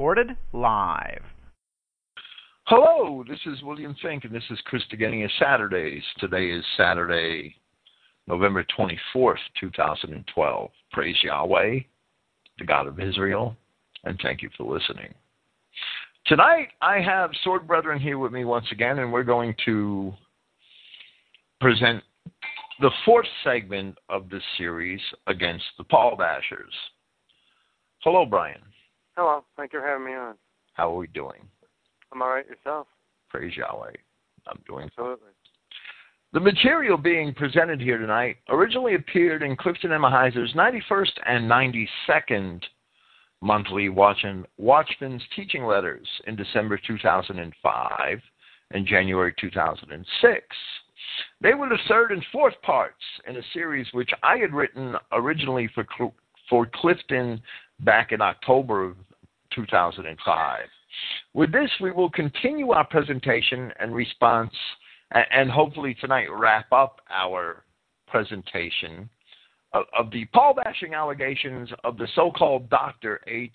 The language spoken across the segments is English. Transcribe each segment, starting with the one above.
recorded live. Hello, this is William Finck, and this is Christogenea Saturdays. Today is Saturday, November 24th, 2012. Praise Yahweh, the God of Israel, and thank you for listening. Tonight, I have Sword Brethren here with me once again, and we're going to present the fourth segment of this series against the Paul Bashers. Hello, Brian. Hello. Thank you for having me on. How are we doing? I'm all right. Yourself? Praise Yahweh. I'm doing Absolutely. The material being presented here tonight originally appeared in Clifton Emahiser's 91st and 92nd monthly Watchman, Watchman's Teaching Letters in December 2005 and January 2006. They were the third and fourth parts in a series which I had written originally for for Clifton back in October of 2005. With this, we will continue our presentation and response, and hopefully tonight wrap up our presentation of, the Paul bashing allegations of the so called Dr. H.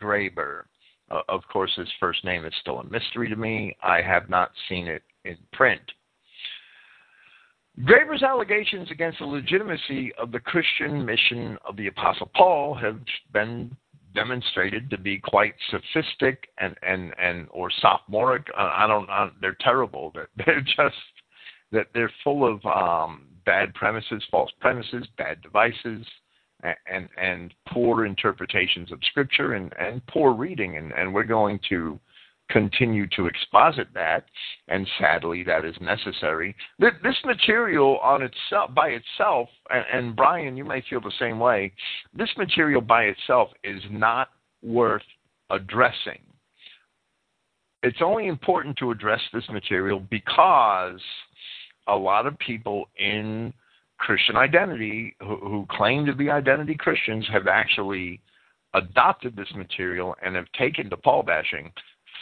Graber. Of course, his first name is still a mystery to me. I have not seen it in print. Graber's allegations against the legitimacy of the Christian mission of the Apostle Paul have been demonstrated to be quite sophistic and and and or sophomoric. Uh, I don't. Uh, they're terrible. They're, they're just that they're full of um, bad premises, false premises, bad devices, and, and and poor interpretations of scripture and and poor reading. And and we're going to continue to exposit that, and sadly, that is necessary. This material on itself, by itself, and, and Brian, you may feel the same way. This material by itself is not worth addressing. It's only important to address this material because a lot of people in Christian identity who, who claim to be identity Christians have actually adopted this material and have taken to Paul bashing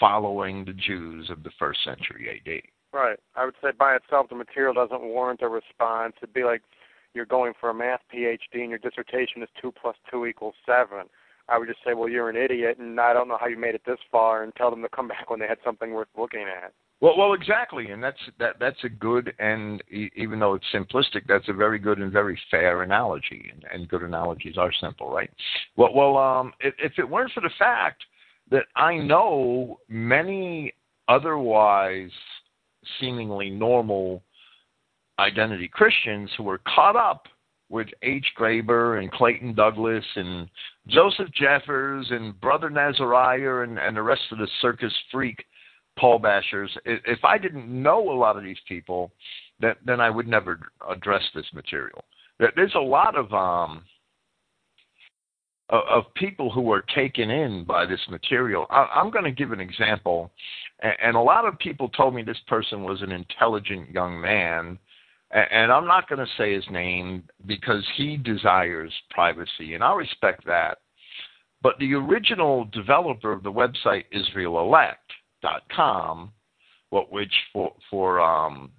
following the Jews of the first century AD. Right. I would say by itself, the material doesn't warrant a response. It'd be like you're going for a math PhD and your dissertation is 2 plus 2 equals 7. I would just say, well, you're an idiot, and I don't know how you made it this far, and tell them to come back when they had something worth looking at. Well, well, exactly, and that's that. That's a good and even though it's simplistic, that's a very good and very fair analogy. And, and good analogies are simple, right? Well, well, um, if, if it weren't for the fact that I know many otherwise seemingly normal identity Christians who were caught up with H. Graber and Clayton Douglas and Joseph Jeffers and Brother Nazariah and, and the rest of the circus freak Paul Bashers. If I didn't know a lot of these people, then, then I would never address this material. There's a lot of um, of, people who are taken in by this material. I, am going to give an example, and, and, a lot of people told me this person was an intelligent young man, and, and I'm not going to say his name because he desires privacy, and I respect that. But the original developer of the website IsraelElect.com, what which for for um,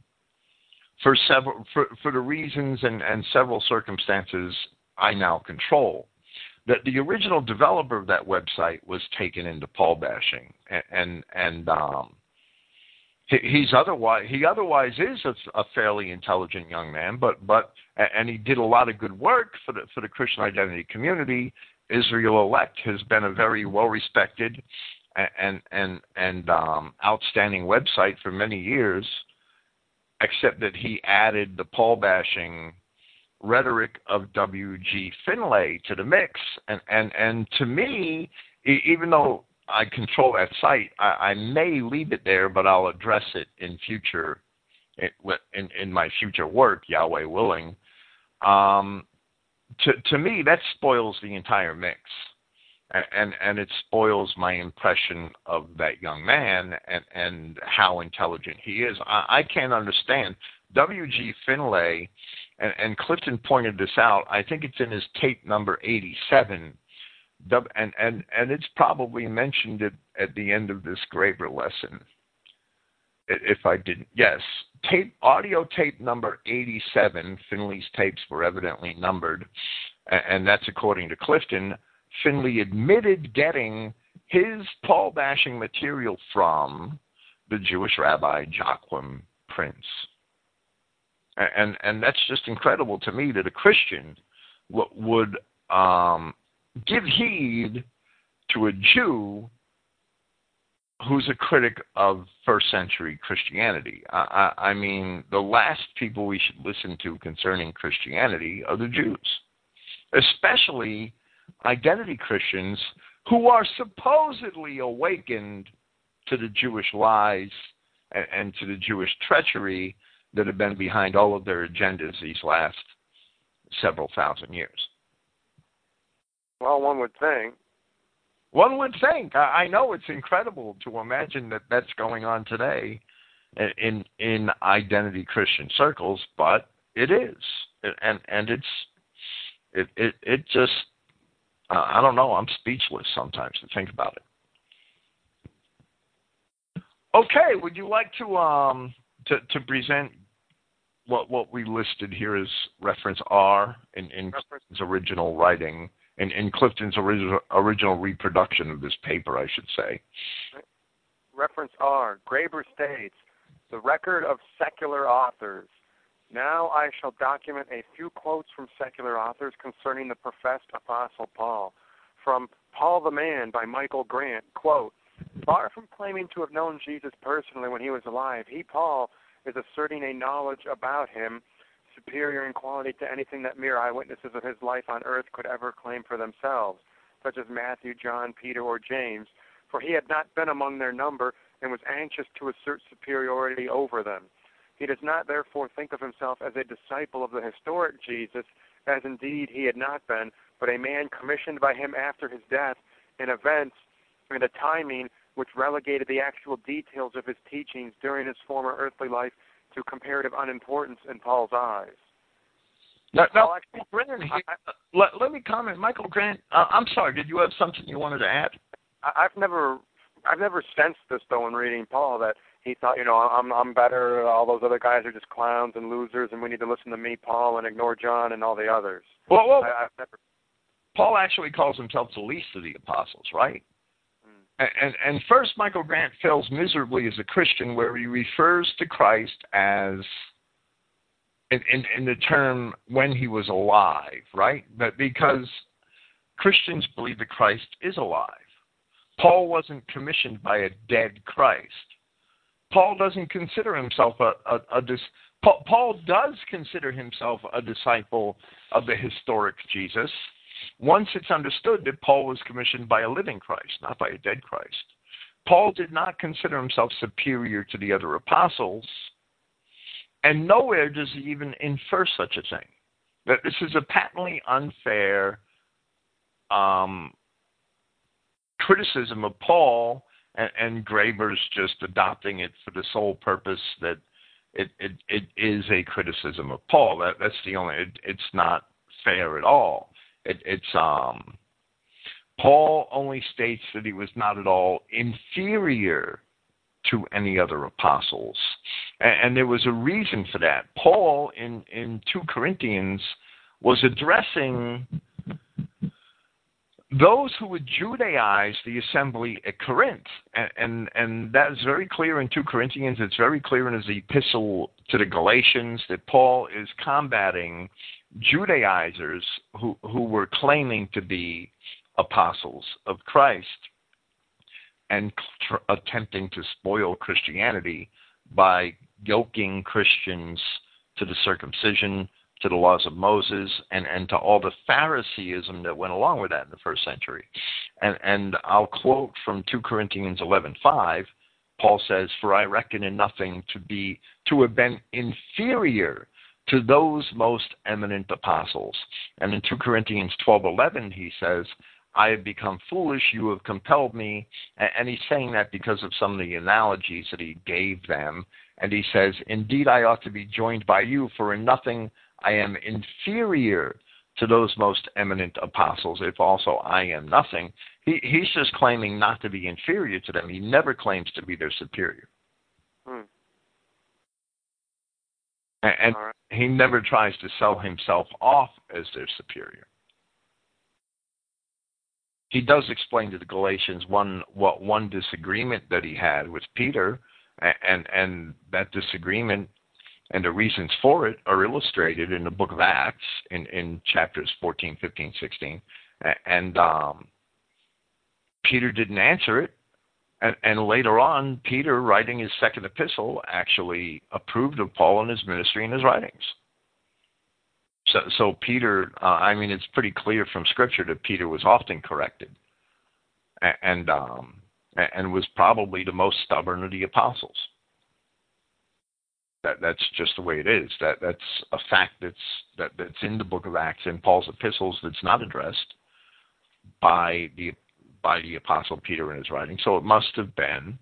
for several for, for the reasons and, and several circumstances I now control that the original developer of that website was taken into Paul bashing, and and, and um, he, he's otherwise he otherwise is a, a fairly intelligent young man, but but and he did a lot of good work for the for the Christian identity community. Israel Elect has been a very well respected and and and um, outstanding website for many years, except that he added the Paul bashing rhetoric of W.G. Finlay to the mix. And, and, and to me, even though I control that site, I, I may leave it there, but I'll address it in future, in, in my future work, Yahweh willing. Um, to, to me, that spoils the entire mix. And, and, and it spoils my impression of that young man and, and how intelligent he is. I, I can't understand. W.G. Finlay and, and Clifton pointed this out. I think it's in his tape number 87, and and and it's probably mentioned it at the end of this Graber lesson. If I didn't, yes, tape audio tape number 87. Finlay's tapes were evidently numbered, and that's according to Clifton. Finlay admitted getting his Paul bashing material from the Jewish rabbi Joachim Prinz. And and that's just incredible to me that a Christian would um, give heed to a Jew who's a critic of first century Christianity. I, I, I mean, the last people we should listen to concerning Christianity are the Jews, especially identity Christians who are supposedly awakened to the Jewish lies and, and to the Jewish treachery that have been behind all of their agendas these last several thousand years. Well, one would think. One would think. I know it's incredible to imagine that that's going on today in in identity Christian circles, but it is, and and it's it it it just uh, I don't know. I'm speechless sometimes to think about it. Okay, would you like to um to to present what what we listed here as reference R in in Clifton's original writing in in Clifton's original original reproduction of this paper, I should say. Reference R. Graber states the record of secular authors. Now I shall document a few quotes from secular authors concerning the professed Apostle Paul. From Paul the Man by Michael Grant, quote, Far from claiming to have known Jesus personally when he was alive, he, Paul, is asserting a knowledge about him superior in quality to anything that mere eyewitnesses of his life on earth could ever claim for themselves, such as Matthew, John, Peter, or James, for he had not been among their number and was anxious to assert superiority over them. He does not therefore think of himself as a disciple of the historic Jesus, as indeed he had not been, but a man commissioned by him after his death in events and a timing which relegated the actual details of his teachings during his former earthly life to comparative unimportance in Paul's eyes. Now, now Brennan, he, uh, let, let me comment. Michael Grant, uh, I'm sorry. Did you have something you wanted to add? I've never, I've never sensed this though in reading Paul that he thought, you know, I'm I'm better. All those other guys are just clowns and losers, and we need to listen to me, Paul, and ignore John and all the others. Well, well I, I've never. Paul actually calls himself the least of the apostles, right? And, and, first, Michael Grant fails miserably as a Christian, where he refers to Christ as in, in, in the term when he was alive, right? But because Christians believe that Christ is alive. Paul wasn't commissioned by a dead Christ. Paul doesn't consider himself a, a, a dis, Paul, Paul does consider himself a disciple of the historic Jesus once it's understood that Paul was commissioned by a living Christ, not by a dead Christ. Paul did not consider himself superior to the other apostles, and nowhere does he even infer such a thing. That this is a patently unfair um, criticism of Paul and, and Graber's just adopting it for the sole purpose that it, it, it is a criticism of Paul. That, that's the only. It, it's not fair at all. It, it's um. Paul only states that he was not at all inferior to any other apostles, and, and there was a reason for that. Paul in in two Corinthians was addressing those who would Judaize the assembly at Corinth, and, and, and that is very clear in 2 Corinthians. It's very clear in his epistle to the Galatians that Paul is combating Judaizers who, who were claiming to be apostles of Christ and tr- attempting to spoil Christianity by yoking Christians to the circumcision to the laws of Moses and, and to all the Phariseeism that went along with that in the first century. And, and I'll quote from 2 Corinthians 11.5, Paul says, For I reckon in nothing to be to have been inferior to those most eminent apostles. And in 2 Corinthians 12:11 he says, I have become foolish, you have compelled me. And he's saying that because of some of the analogies that he gave them. And he says, Indeed, I ought to be joined by you, for in nothing I am inferior to those most eminent apostles, if also I am nothing. He, he's just claiming not to be inferior to them. He never claims to be their superior. Hmm. And, and right. He never tries to sell himself off as their superior. he does explain to the Galatians one what one disagreement that he had with Peter, and and that disagreement and the reasons for it are illustrated in the book of Acts in in chapters 14, 15, 16, and um, Peter didn't answer it. And, and later on, Peter, writing his second epistle, actually approved of Paul and his ministry and his writings. So, so Peter, uh, I mean, it's pretty clear from Scripture that Peter was often corrected, and um, and was probably the most stubborn of the apostles. That that's just the way it is. That that's a fact that's that that's in the Book of Acts in Paul's epistles that's not addressed by the by the apostle Peter in his writing. So it must have been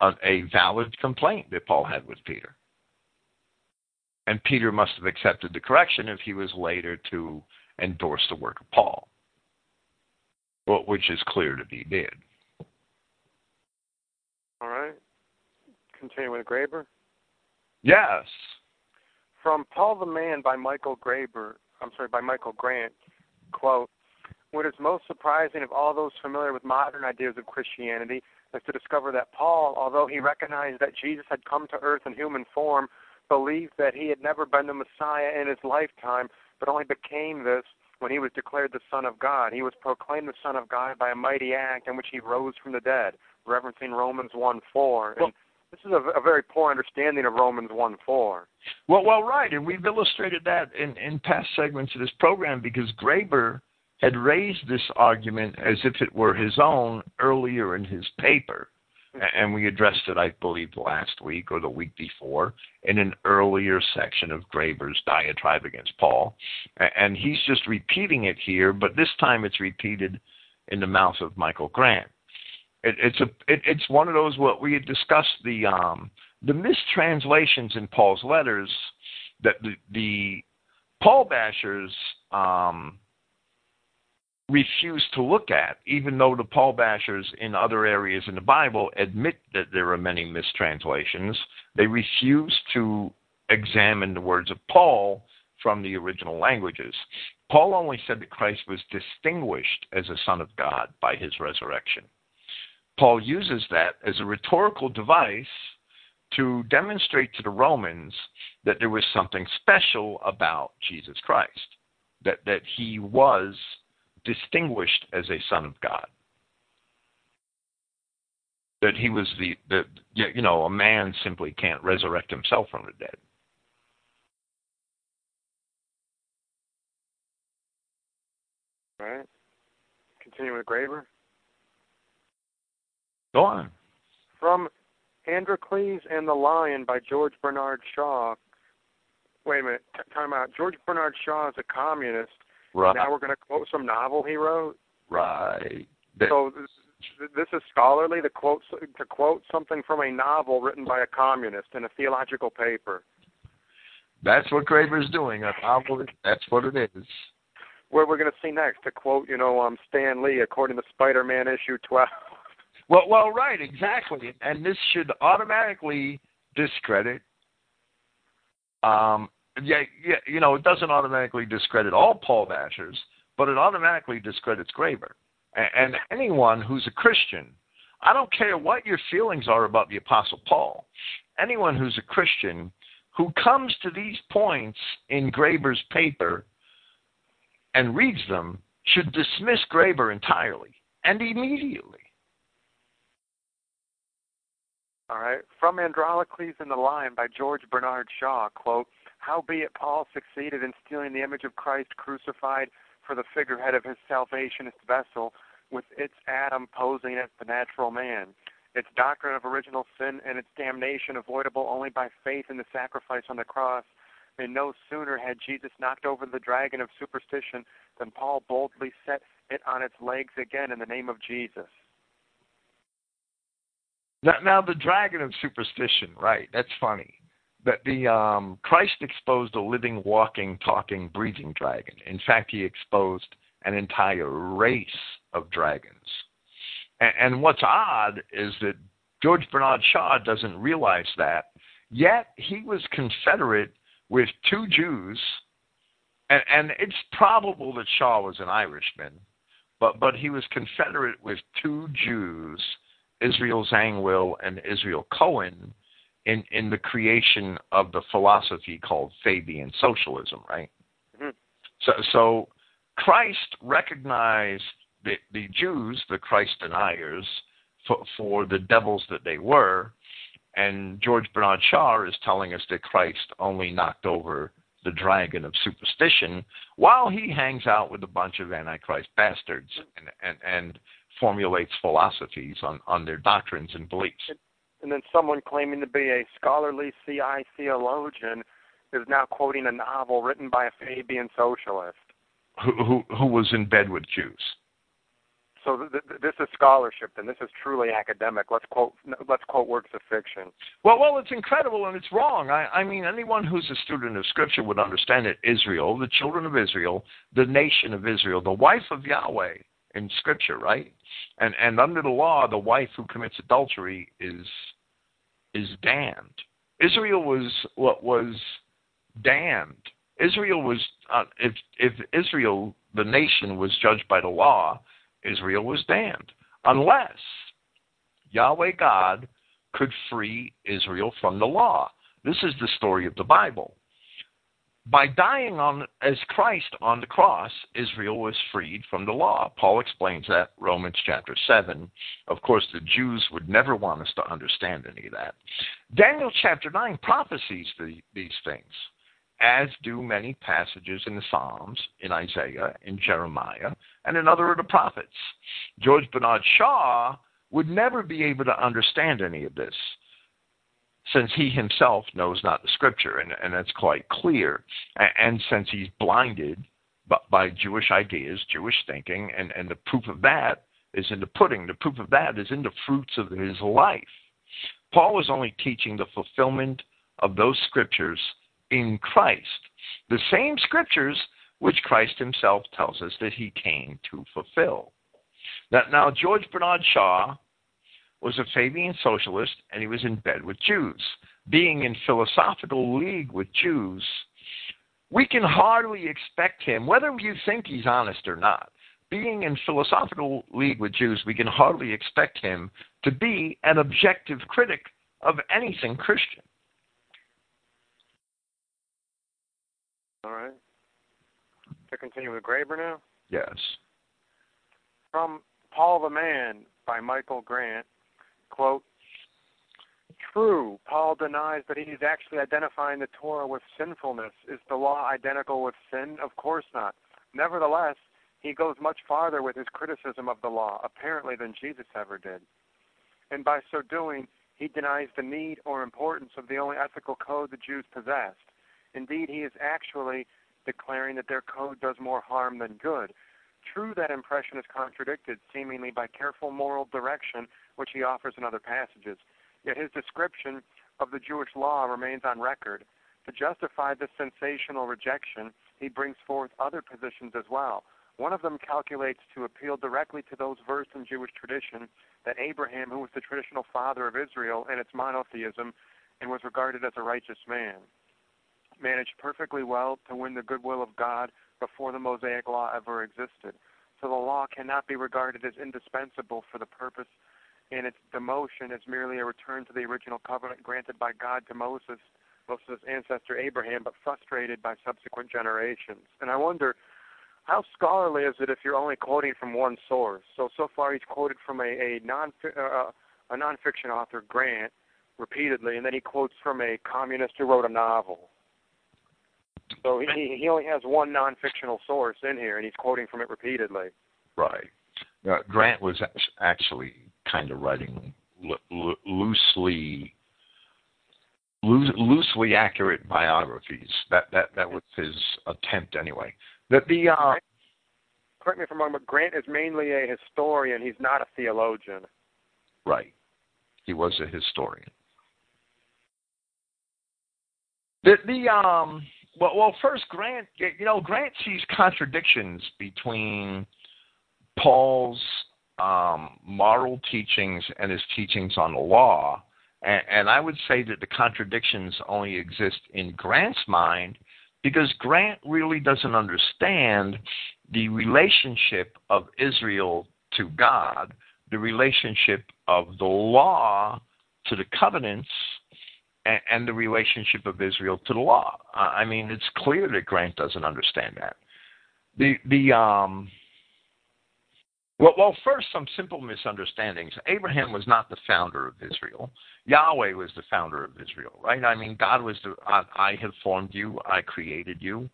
a, a valid complaint that Paul had with Peter. And Peter must have accepted the correction if he was later to endorse the work of Paul, which is clear to be did. All right. Continue with Graber. Yes. From Paul the Man by Michael Graber, I'm sorry, by Michael Grant, quote, what is most surprising of all those familiar with modern ideas of Christianity is to discover that Paul, although he recognized that Jesus had come to earth in human form, believed that he had never been the Messiah in his lifetime, but only became this when he was declared the Son of God. He was proclaimed the Son of God by a mighty act in which he rose from the dead, referencing Romans 1 4. And this is a, a, very poor understanding of Romans 1 4. Well, well, right. And we've illustrated that in, in past segments of this program because Graber had raised this argument as if it were his own earlier in his paper and we addressed it, I believe, last week or the week before in an earlier section of Graber's diatribe against Paul. And he's just repeating it here, but this time it's repeated in the mouth of Michael Grant. It, it's a, it, it's one of those what we had discussed the um, the mistranslations in Paul's letters that the, the Paul bashers um, refuse to look at, even though the Paul bashers in other areas in the Bible admit that there are many mistranslations. They refuse to examine the words of Paul from the original languages. Paul only said that Christ was distinguished as a Son of God by his resurrection. Paul uses that as a rhetorical device to demonstrate to the Romans that there was something special about Jesus Christ, that, that he was distinguished as a son of God. That he was the, the you know, a man simply can't resurrect himself from the dead. All right. Continue with Graber. Go on. From Androcles and the Lion by George Bernard Shaw. Wait a minute. Time out. George Bernard Shaw is a communist Right. Now we're going to quote some novel he wrote. Right. so this, this is scholarly to quote to quote something from a novel written by a communist in a theological paper. That's what Graber's doing. A novel. That's what it is. Where we're going to see next to quote, you know, um, Stan Lee according to Spider-Man issue twelve. Well, well, right, exactly, and this should automatically discredit um, yeah, yeah, you know, it doesn't automatically discredit all Paul bashers, but it automatically discredits Graber And, and anyone who's a Christian, I don't care what your feelings are about the Apostle Paul, anyone who's a Christian who comes to these points in Graber's paper and reads them should dismiss Graber entirely and immediately. All right. From Androcles and the Lion by George Bernard Shaw, quote, Howbeit Paul succeeded in stealing the image of Christ crucified for the figurehead of his salvationist vessel, with its Adam posing as the natural man. Its doctrine of original sin and its damnation avoidable only by faith in the sacrifice on the cross. And no sooner had Jesus knocked over the dragon of superstition than Paul boldly set it on its legs again in the name of Jesus. Now, now the dragon of superstition, right? That's funny that the um, Christ exposed a living, walking, talking, breathing dragon. In fact, he exposed an entire race of dragons. And, and what's odd is that George Bernard Shaw doesn't realize that. Yet he was confederate with two Jews, and, and it's probable that Shaw was an Irishman, but but he was confederate with two Jews, Israel Zangwill and Israel Cohen, in in the creation of the philosophy called Fabian socialism, right? Mm-hmm. So so Christ recognized the, the Jews, the Christ deniers, for, for the devils that they were, and George Bernard Shaw is telling us that Christ only knocked over the dragon of superstition while he hangs out with a bunch of antichrist bastards and and, and formulates philosophies on, on their doctrines and beliefs. And then someone claiming to be a scholarly CI theologian is now quoting a novel written by a Fabian socialist. Who, who, who was in bed with Jews. So th- th- this is scholarship, and this is truly academic. Let's quote let's quote works of fiction. Well, well, it's incredible and it's wrong. I, I mean, anyone who's a student of Scripture would understand that Israel, the children of Israel, the nation of Israel, the wife of Yahweh in Scripture, right? And and under the law, the wife who commits adultery is is damned. Israel was what was damned. Israel was uh, if if Israel, the nation, was judged by the law Israel was damned unless Yahweh God could free Israel from the law. This is the story of the Bible. By dying on as Christ on the cross, Israel was freed from the law. Paul explains that Romans chapter 7. Of course, the Jews would never want us to understand any of that. Daniel chapter 9 prophesies the, these things as do many passages in the Psalms, in Isaiah, in Jeremiah, and in other of the prophets. George Bernard Shaw would never be able to understand any of this since he himself knows not the scripture, and, and that's quite clear. And, and since he's blinded by, by Jewish ideas, Jewish thinking, and, and the proof of that is in the pudding, the proof of that is in the fruits of his life. Paul was only teaching the fulfillment of those scriptures in Christ. The same scriptures which Christ himself tells us that he came to fulfill. Now, now George Bernard Shaw was a Fabian socialist and he was in bed with Jews. Being in philosophical league with Jews, we can hardly expect him, whether you think he's honest or not, being in philosophical league with Jews, we can hardly expect him to be an objective critic of anything Christian. All right. To continue with Graber now? Yes. From Paul the Man by Michael Grant, quote, True, Paul denies that he is actually identifying the Torah with sinfulness. Is the law identical with sin? Of course not. Nevertheless, he goes much farther with his criticism of the law, apparently, than Jesus ever did. And by so doing, he denies the need or importance of the only ethical code the Jews possessed. Indeed, he is actually declaring that their code does more harm than good. True, that impression is contradicted, seemingly by careful moral direction, which he offers in other passages. Yet his description of the Jewish law remains on record. To justify this sensational rejection, he brings forth other positions as well. One of them calculates to appeal directly to those versed in Jewish tradition that Abraham, who was the traditional father of Israel and its monotheism, and was regarded as a righteous man managed perfectly well to win the goodwill of God before the Mosaic law ever existed. So the law cannot be regarded as indispensable for the purpose, and its demotion is merely a return to the original covenant granted by God to Moses, Moses' ancestor Abraham, but frustrated by subsequent generations. And I wonder, how scholarly is it if you're only quoting from one source? So so far he's quoted from a, a non uh, a nonfiction author, Grant, repeatedly, and then he quotes from a communist who wrote a novel. So he he only has one non-fictional source in here, and he's quoting from it repeatedly. Right. Uh, Grant was actually kind of writing lo- loosely loosely accurate biographies. That that that was his attempt anyway. That the uh, correct me if I'm wrong, but Grant is mainly a historian. He's not a theologian. Right. He was a historian. The the um well, well, first, Grant, you know, Grant sees contradictions between Paul's um, moral teachings and his teachings on the law, and, and I would say that the contradictions only exist in Grant's mind because Grant really doesn't understand the relationship of Israel to God, the relationship of the law to the covenants, and, and the relationship of Israel to the law. I mean, it's clear that Grant doesn't understand that. The the um. Well, well, first, some simple misunderstandings. Abraham was not the founder of Israel. Yahweh was the founder of Israel, right? I mean, God was the I, I have formed you, I created you.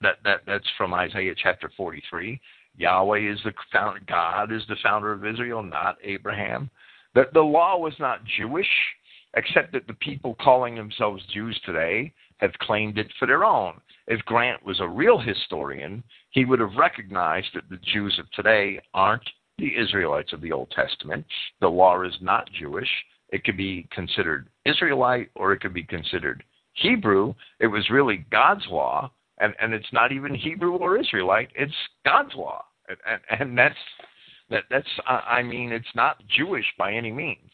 That that that's from Isaiah chapter 43. Yahweh is the founder, God is the founder of Israel, not Abraham. That the law was not Jewish, except that the people calling themselves Jews today have claimed it for their own. If Grant was a real historian, he would have recognized that the Jews of today aren't the Israelites of the Old Testament. The law is not Jewish. It could be considered Israelite or it could be considered Hebrew. It was really God's law, and, and it's not even Hebrew or Israelite. It's God's law, and, and, that's that, that's I mean it's not Jewish by any means.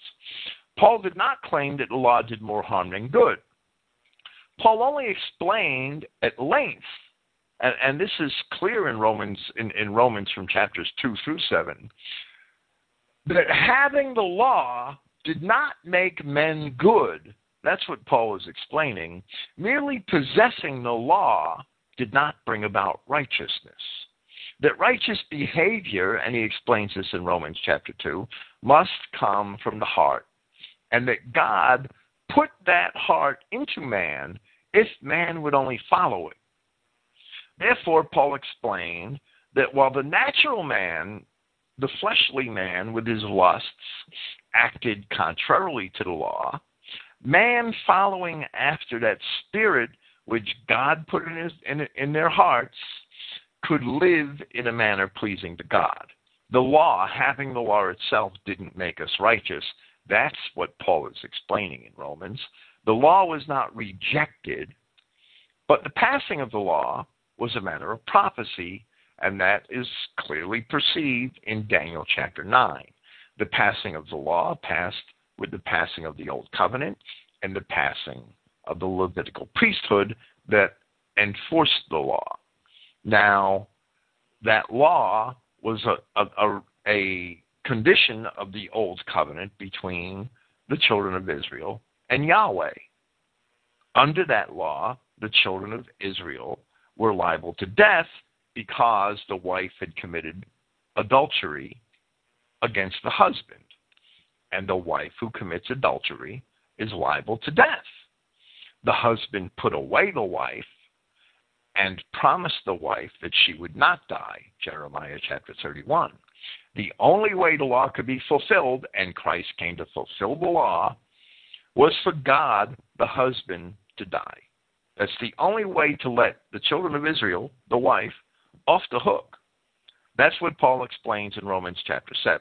Paul did not claim that the law did more harm than good. Paul only explained at length, and, and this is clear in Romans in, in Romans from chapters two through seven, that having the law did not make men good. That's what Paul is explaining. Merely possessing the law did not bring about righteousness. That righteous behavior, and he explains this in Romans chapter 2, must come from the heart. And that God put that heart into man if man would only follow it. Therefore, Paul explained that while the natural man, the fleshly man with his lusts, acted contrarily to the law, man following after that spirit which God put in, his, in, in their hearts could live in a manner pleasing to God. The law, having the law itself, didn't make us righteous. That's what Paul is explaining in Romans. The law was not rejected, but the passing of the law was a matter of prophecy, and that is clearly perceived in Daniel chapter 9. The passing of the law passed with the passing of the Old Covenant and the passing of the Levitical priesthood that enforced the law. Now, that law was a, a, a condition of the Old Covenant between the children of Israel and Yahweh. Under that law, the children of Israel were liable to death because the wife had committed adultery against the husband. And the wife who commits adultery is liable to death. The husband put away the wife and promised the wife that she would not die. Jeremiah chapter 31. The only way the law could be fulfilled, and Christ came to fulfill the law, was for God, the husband, to die. That's the only way to let the children of Israel, the wife, off the hook. That's what Paul explains in Romans chapter 7.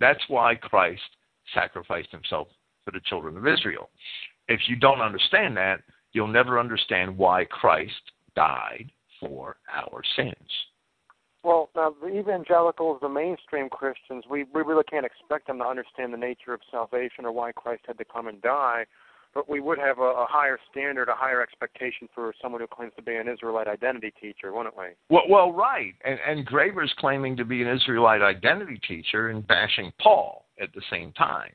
That's why Christ sacrificed himself for the children of Israel. If you don't understand that, you'll never understand why Christ died for our sins. Well, now the evangelicals, the mainstream Christians, we we really can't expect them to understand the nature of salvation or why Christ had to come and die. But we would have a, a higher standard, a higher expectation for someone who claims to be an Israelite identity teacher, wouldn't we? Well, well right. And, and Graber's claiming to be an Israelite identity teacher and bashing Paul at the same time.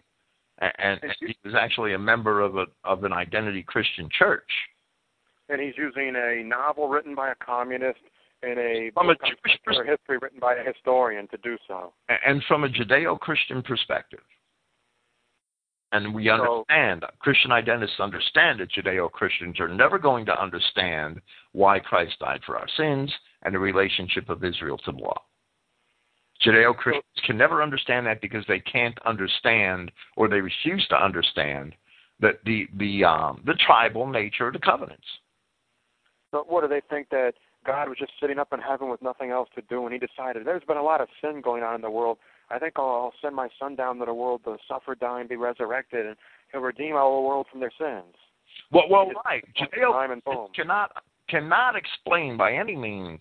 And, and he was actually a member of a of an identity Christian church and he's using a novel written by a communist and a from a Jewish pers- history written by a historian to do so. And from a Judeo-Christian perspective. And we understand, so, Christian identists understand that Judeo Christians are never going to understand why Christ died for our sins and the relationship of Israel to the law. Judeo Christians can never understand that because they can't understand or they refuse to understand that the the um, the tribal nature of the covenants. But what do they think that God was just sitting up in heaven with nothing else to do, and He decided there's been a lot of sin going on in the world. I think I'll, I'll send my son down to the world to suffer, die, and be resurrected, and He'll redeem our world from their sins. Well, well, right. Judeo cannot cannot explain by any means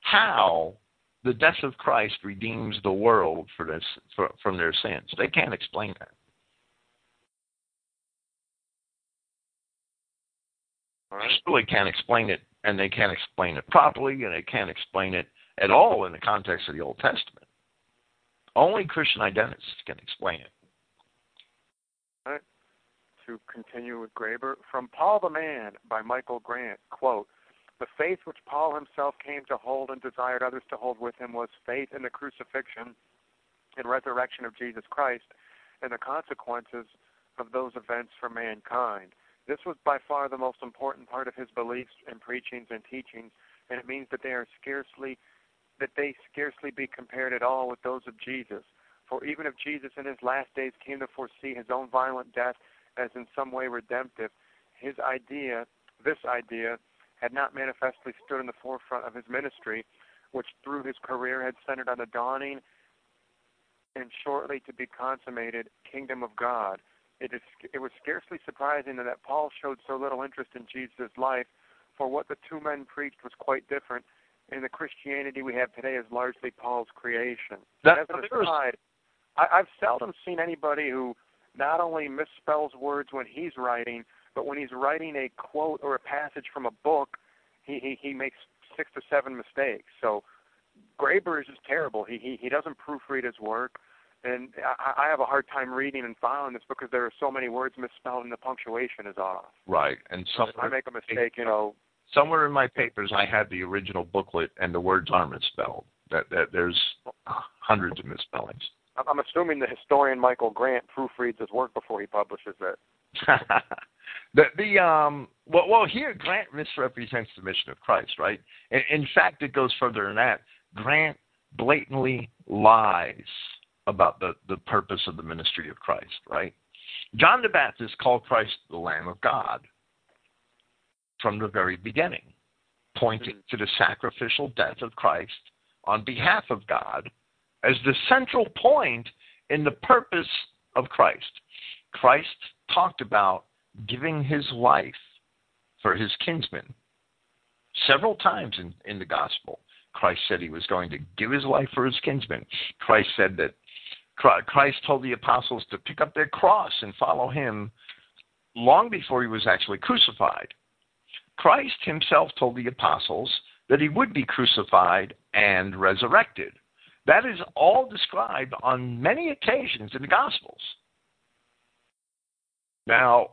how the death of Christ redeems the world for this for, from their sins. They can't explain that. I surely can't explain it and they can't explain it properly, and they can't explain it at all in the context of the Old Testament. Only Christian identists can explain it. All right. To continue with Graber, from Paul the Man by Michael Grant, quote, the faith which Paul himself came to hold and desired others to hold with him was faith in the crucifixion and resurrection of Jesus Christ and the consequences of those events for mankind. This was by far the most important part of his beliefs and preachings and teachings, and it means that they are scarcely that they scarcely be compared at all with those of Jesus. For even if Jesus in his last days came to foresee his own violent death as in some way redemptive, his idea, this idea, had not manifestly stood in the forefront of his ministry, which through his career had centered on the dawning and shortly to be consummated kingdom of God. It, is, it was scarcely surprising that Paul showed so little interest in Jesus' life, for what the two men preached was quite different, and the Christianity we have today is largely Paul's creation. That, As an aside, I, I've seldom seen anybody who not only misspells words when he's writing, but when he's writing a quote or a passage from a book, he he, he makes six to seven mistakes. So Graber is just terrible. He he he doesn't proofread his work, and I, I have a hard time reading and following this because there are so many words misspelled and the punctuation is off. Right, and some if I make a mistake, you know. Somewhere in my papers, I had the original booklet, and the words are misspelled. That that there's hundreds of misspellings. I'm assuming the historian Michael Grant proofreads his work before he publishes it. the the um well well here Grant misrepresents the mission of Christ, right? In, in fact, it goes further than that. Grant blatantly lies about the the purpose of the ministry of Christ, right? John the Baptist called Christ the Lamb of God from the very beginning, pointing to the sacrificial death of Christ on behalf of God as the central point in the purpose of Christ. Christ talked about giving his life for his kinsmen. Several times in, in the gospel, Christ said he was going to give his life for his kinsmen. Christ said that Christ told the apostles to pick up their cross and follow him long before he was actually crucified. Christ himself told the apostles that he would be crucified and resurrected. That is all described on many occasions in the Gospels. Now,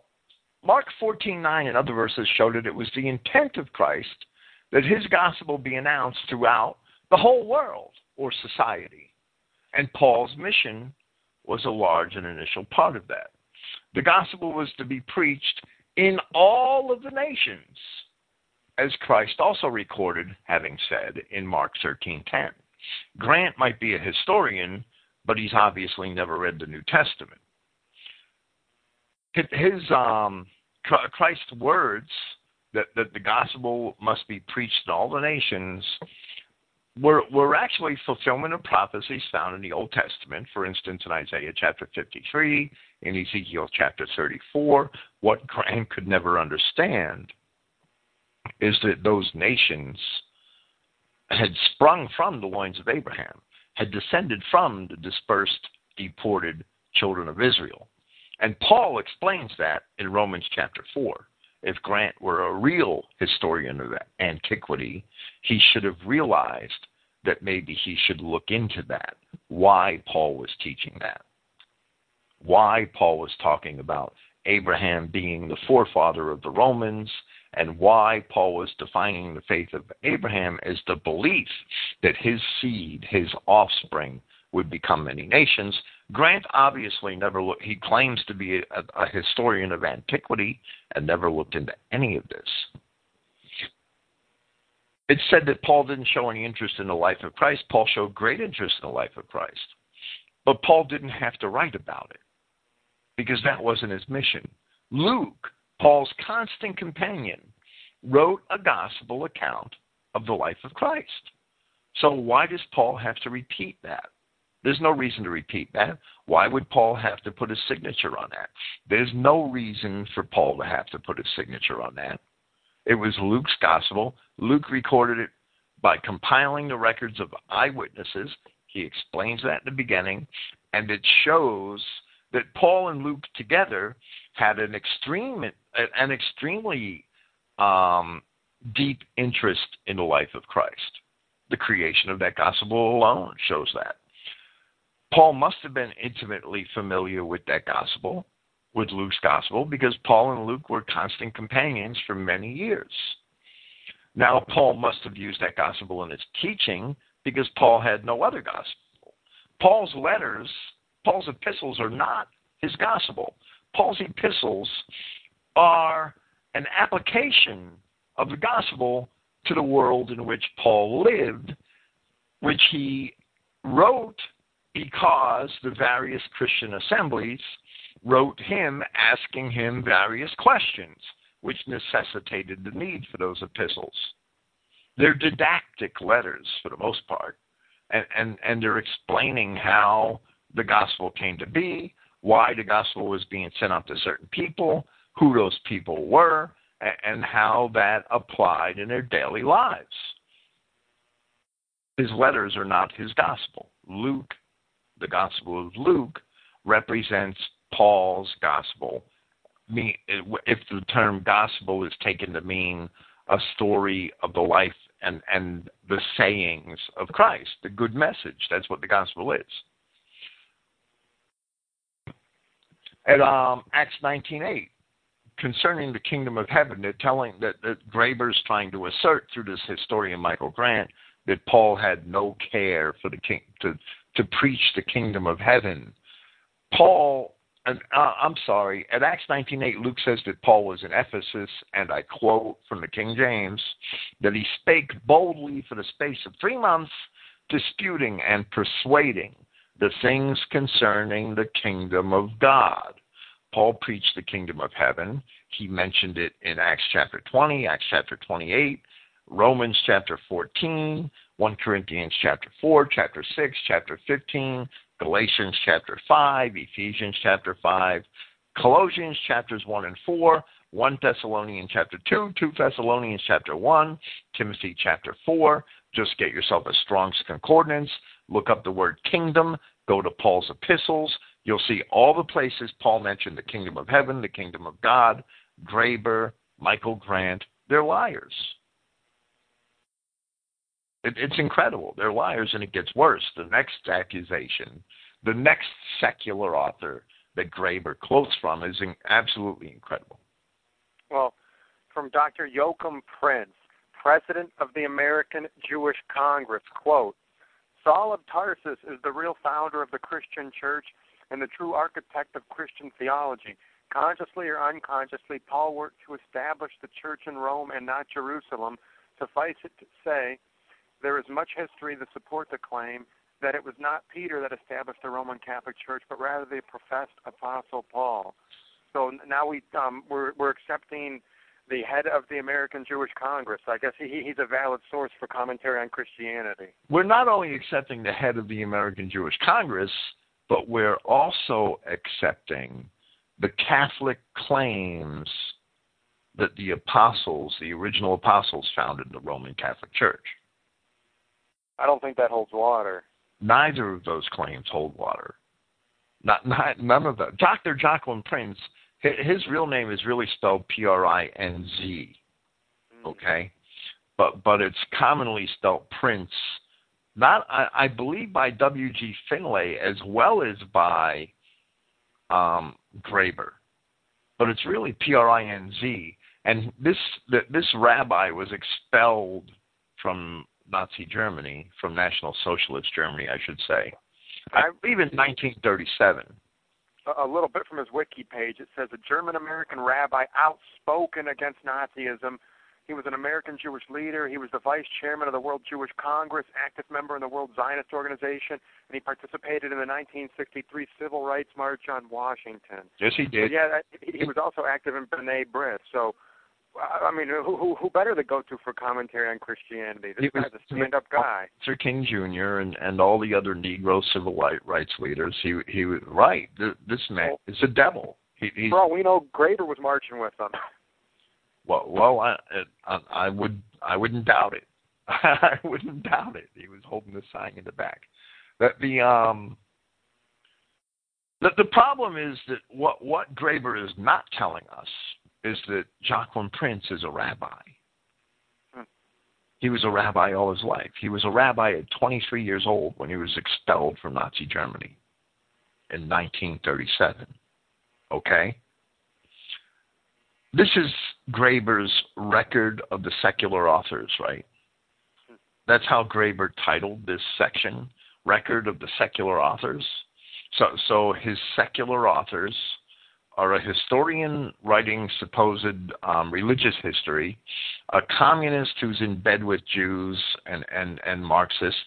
Mark 14:9 and other verses show that it was the intent of Christ that his gospel be announced throughout the whole world or society. And Paul's mission was a large and initial part of that. The gospel was to be preached in all of the nations, as Christ also recorded having said in Mark 13:10. Grant might be a historian, but he's obviously never read the New Testament. His um, Christ's words that, that the gospel must be preached in all the nations were, were actually fulfillment of prophecies found in the Old Testament. For instance, in Isaiah chapter 53, in Ezekiel chapter 34, what Grant could never understand is that those nations had sprung from the loins of Abraham, had descended from the dispersed, deported children of Israel. And Paul explains that in Romans chapter 4. If Grant were a real historian of antiquity, he should have realized that maybe he should look into that, why Paul was teaching that, why Paul was talking about Abraham being the forefather of the Romans and why Paul was defining the faith of Abraham as the belief that his seed, his offspring, would become many nations. Grant obviously never looked, he claims to be a, a historian of antiquity and never looked into any of this. It's said that Paul didn't show any interest in the life of Christ. Paul showed great interest in the life of Christ. But Paul didn't have to write about it because that wasn't his mission. Luke Paul's constant companion, wrote a gospel account of the life of Christ. So why does Paul have to repeat that? There's no reason to repeat that. Why would Paul have to put a signature on that? There's no reason for Paul to have to put a signature on that. It was Luke's gospel. Luke recorded it by compiling the records of eyewitnesses. He explains that in the beginning, and it shows that Paul and Luke together had an extreme, an extremely um, deep interest in the life of Christ. The creation of that gospel alone shows that. Paul must have been intimately familiar with that gospel, with Luke's gospel, because Paul and Luke were constant companions for many years. Now, Paul must have used that gospel in his teaching because Paul had no other gospel. Paul's letters, Paul's epistles are not his gospel. Paul's epistles are an application of the gospel to the world in which Paul lived, which he wrote because the various Christian assemblies wrote him asking him various questions, which necessitated the need for those epistles. They're didactic letters for the most part, and, and, and they're explaining how the gospel came to be, why the gospel was being sent out to certain people, who those people were, and how that applied in their daily lives. His letters are not his gospel. Luke, the gospel of Luke, represents Paul's gospel. If the term gospel is taken to mean a story of the life and, and the sayings of Christ, the good message, that's what the gospel is. At um, Acts 19.8, concerning the kingdom of heaven, they're telling that, that Graber's trying to assert through this historian Michael Grant that Paul had no care for the king to to preach the kingdom of heaven. Paul, and uh, I'm sorry, at Acts 19:8, Luke says that Paul was in Ephesus, and I quote from the King James that he spake boldly for the space of three months, disputing and persuading the things concerning the kingdom of God. Paul preached the kingdom of heaven. He mentioned it in Acts chapter 20, Acts chapter 28, Romans chapter 14, 1 Corinthians chapter 4, chapter 6, chapter 15, Galatians chapter 5, Ephesians chapter 5, Colossians chapters 1 and 4, 1 Thessalonians chapter 2, 2 Thessalonians chapter 1, Timothy chapter 4. Just get yourself a Strong's Concordance, look up the word kingdom, go to Paul's epistles, You'll see all the places Paul mentioned the kingdom of heaven, the kingdom of God, Graber, Michael Grant. They're liars. It, it's incredible. They're liars, and it gets worse. The next accusation, the next secular author that Graber quotes from is in, absolutely incredible. Well, from Dr. Joachim Prinz, president of the American Jewish Congress, quote, Saul of Tarsus is the real founder of the Christian church and the true architect of Christian theology. Consciously or unconsciously, Paul worked to establish the church in Rome and not Jerusalem. Suffice it to say, there is much history to support the claim that it was not Peter that established the Roman Catholic Church, but rather the professed Apostle Paul. So now we um, we're, we're accepting the head of the American Jewish Congress. I guess he, he's a valid source for commentary on Christianity. We're not only accepting the head of the American Jewish Congress, but we're also accepting the Catholic claims that the apostles, the original apostles, founded the Roman Catholic Church. I don't think that holds water. Neither of those claims hold water. Not, not none of them. Dr. Joachim Prinz, his real name is really spelled P-R-I-N-Z. Mm. Okay, but but it's commonly spelled Prince not I, I believe by W. G. Finlay as well as by um, Graber, but it's really P R I N Z. And this this rabbi was expelled from Nazi Germany, from National Socialist Germany, I should say. I believe in 1937. A little bit from his wiki page, it says a German American rabbi outspoken against Nazism he was an American Jewish leader. He was the vice chairman of the World Jewish Congress, active member in the World Zionist Organization, and he participated in the 1963 Civil Rights March on Washington. Yes, he did. So, yeah, he was also active in B'nai B'rith. So, I mean, who, who, better to go to for commentary on Christianity? This he guy's a stand-up guy. Sir King Jr. and and all the other Negro civil rights leaders. He he was right. This man is a devil. He, for all we know, Graber was marching with them. Well, well, I, I, I would, I wouldn't doubt it. I wouldn't doubt it. He was holding the sign in the back. That the um, that the problem is that what what Graber is not telling us is that Joachim Prinz is a rabbi. Hmm. He was a rabbi all his life. He was a rabbi at 23 years old when he was expelled from Nazi Germany in 1937. Okay? This is Graber's record of the secular authors, right? That's how Graber titled this section, Record of the Secular Authors. So, so his secular authors are a historian writing supposed um, religious history, a communist who's in bed with Jews and, and, and Marxists,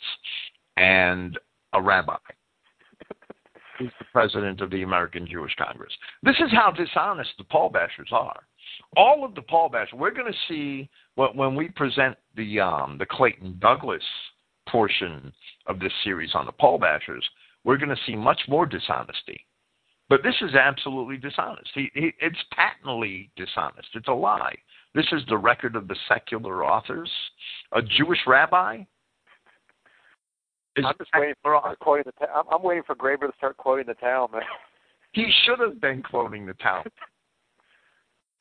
and a rabbi who's the president of the American Jewish Congress. This is how dishonest the Paul Bashers are. All of the Paul Bashers, we're going to see what, when we present the um, the Clayton Douglas portion of this series on the Paul Bashers, we're going to see much more dishonesty. But this is absolutely dishonest. He, he, it's patently dishonest. It's a lie. This is the record of the secular authors. A Jewish rabbi. I'm just waiting for quoting the. I'm, I'm waiting for Graber to start quoting the Talmud. he should have been quoting the town.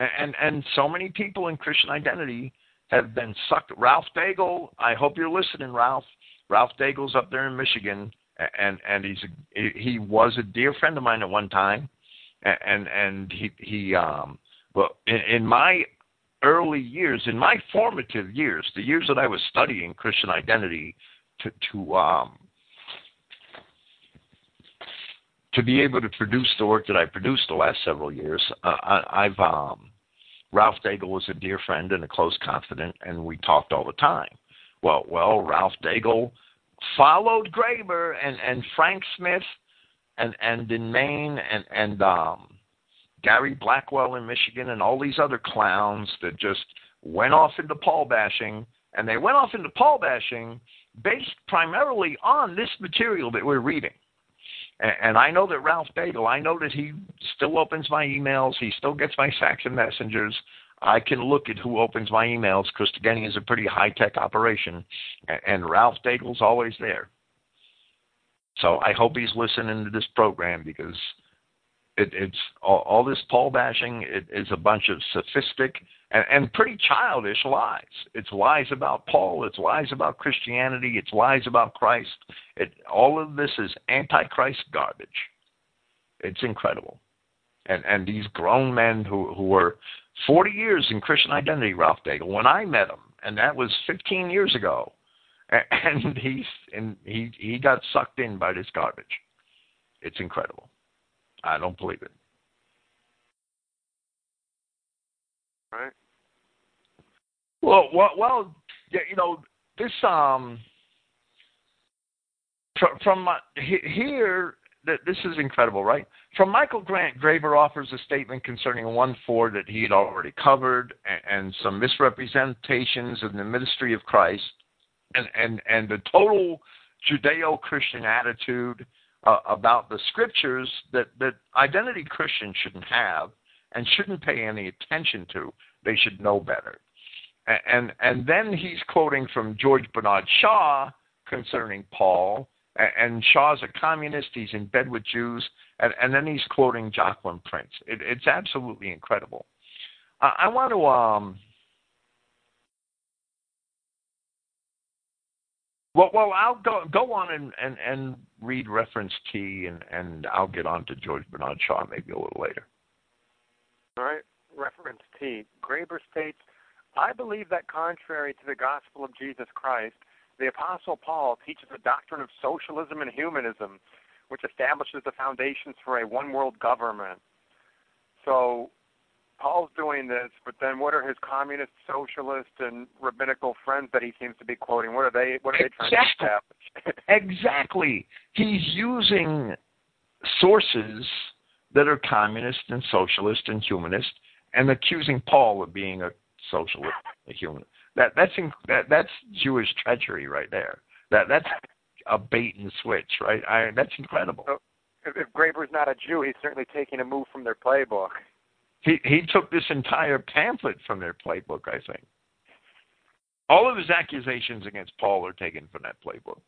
and, and and so many people in Christian identity have been sucked. Ralph Daigle, I hope you're listening, Ralph. Ralph Daigle's up there in Michigan and and he's a, he was a dear friend of mine at one time, and and he he um well in, in my early years, in my formative years, the years that I was studying Christian identity, to to um to be able to produce the work that I produced the last several years, uh, I, I've um, Ralph Daigle was a dear friend and a close confidant, and we talked all the time. Well, well, Ralph Daigle followed Graber and, and Frank Smith and, and in Maine and, and um, Gary Blackwell in Michigan and all these other clowns that just went off into Paul bashing. And they went off into Paul bashing based primarily on this material that we're reading. And, and I know that Ralph Daigle, I know that he still opens my emails, he still gets my Saxon messengers. I can look at who opens my emails. because Christogenea is a pretty high tech operation, and Ralph Daigle's always there. So I hope he's listening to this program because it, it's all, all, this Paul bashing it is a bunch of sophistic and, and, pretty childish lies. It's lies about Paul. It's lies about Christianity. It's lies about Christ. It, all of this is antichrist garbage. It's incredible. And and these grown men who who were 40 years in Christian identity, Ralph Daigle, when I met him, and that was 15 years ago. And he's and he he got sucked in by this garbage. It's incredible. I don't believe it. Right. Well, well, well, you know this um from, from uh, here this is incredible, right? From Michael Grant, Graber offers a statement concerning 1 4 that he had already covered and, and some misrepresentations of the ministry of Christ and, and, and the total Judeo Christian attitude uh, about the scriptures that, that identity Christians shouldn't have and shouldn't pay any attention to. They should know better. And, and, and then he's quoting from George Bernard Shaw concerning Paul and Shaw's a communist. He's in bed with Jews, and, and then he's quoting Jocelyn Prince. It, it's absolutely incredible. I, I want to um. Well, well, I'll go go on and, and, and read reference T, and, and I'll get on to George Bernard Shaw maybe a little later. All right, reference T. Graber states, I believe that contrary to the gospel of Jesus Christ, the Apostle Paul teaches a doctrine of socialism and humanism, which establishes the foundations for a one world government. So Paul's doing this, but then what are his communist, socialist, and rabbinical friends that he seems to be quoting? What are they? What are they trying to establish? exactly. He's using sources that are communist and socialist and humanist, and accusing Paul of being a socialist, a humanist. That that's that, that's Jewish treachery right there. That that's a bait and switch, right? I, that's incredible. So if, if Graber's not a Jew, he's certainly taking a move from their playbook. He he took this entire pamphlet from their playbook, I think. All of his accusations against Paul are taken from that playbook.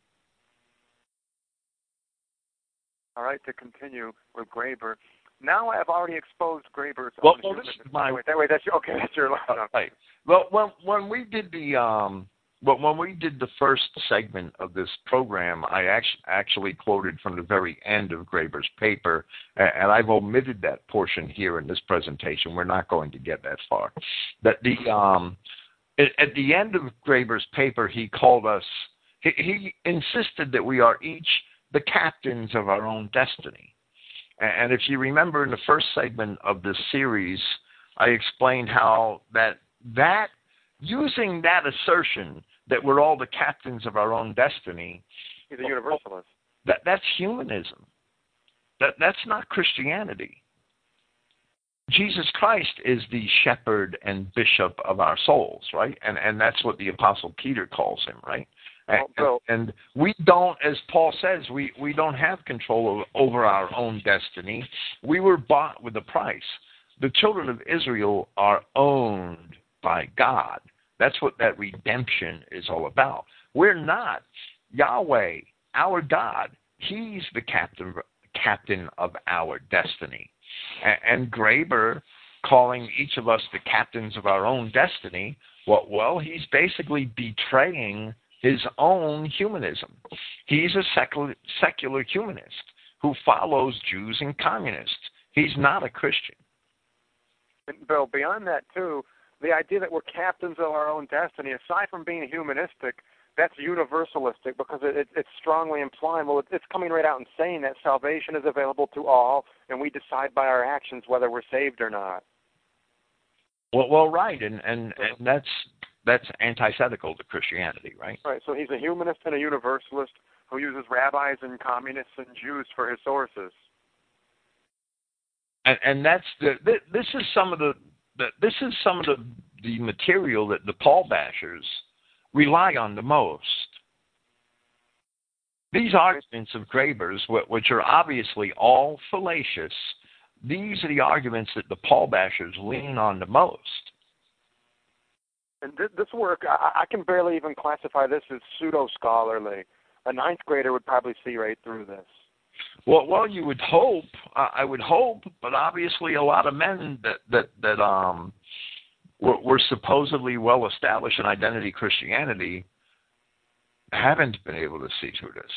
All right, to continue with Graber. Now I have already exposed Graber's. Well, well this is my. Wait, that way, that's your, okay. That's your. Right. Well, when when we did the um But when we did the first segment of this program, I actually, actually quoted from the very end of Graber's paper, and I've omitted that portion here in this presentation. We're not going to get that far. That the um, at the end of Graber's paper, he called us. He, he insisted that we are each the captains of our own destiny. And if you remember in the first segment of this series, I explained how that that using that assertion that we're all the captains of our own destiny. He's a universalist. That that's humanism. That that's not Christianity. Jesus Christ is the shepherd and bishop of our souls, right? And and that's what the apostle Peter calls him, right? And, and, we don't, as Paul says, we, we don't have control over our own destiny. We were bought with a price. The children of Israel are owned by God. That's what that redemption is all about. We're not. Yahweh, our God, He's the captain captain of our destiny. And, and Graber calling each of us the captains of our own destiny, well, well, he's basically betraying his own humanism. He's a secular, secular humanist who follows Jews and communists. He's not a Christian. Bill, beyond that too, the idea that we're captains of our own destiny, aside from being humanistic, that's universalistic because it, it, it's strongly implying, well, it, it's coming right out and saying that salvation is available to all, and we decide by our actions whether we're saved or not. Well, well, right, and and, and that's that's antithetical to Christianity, right? Right. So he's a humanist and a universalist who uses rabbis and communists and Jews for his sources. And, and that's the this is some of the this is some of the, the material that the Paul bashers rely on the most. These arguments of Graber's, which are obviously all fallacious, these are the arguments that the Paul bashers lean on the most. And th- this work, I-, I can barely even classify this as pseudo scholarly. A ninth grader would probably see right through this. Well, well, you would hope. Uh, I would hope, but obviously, a lot of men that that that um were, were supposedly well established in identity Christianity haven't been able to see through this.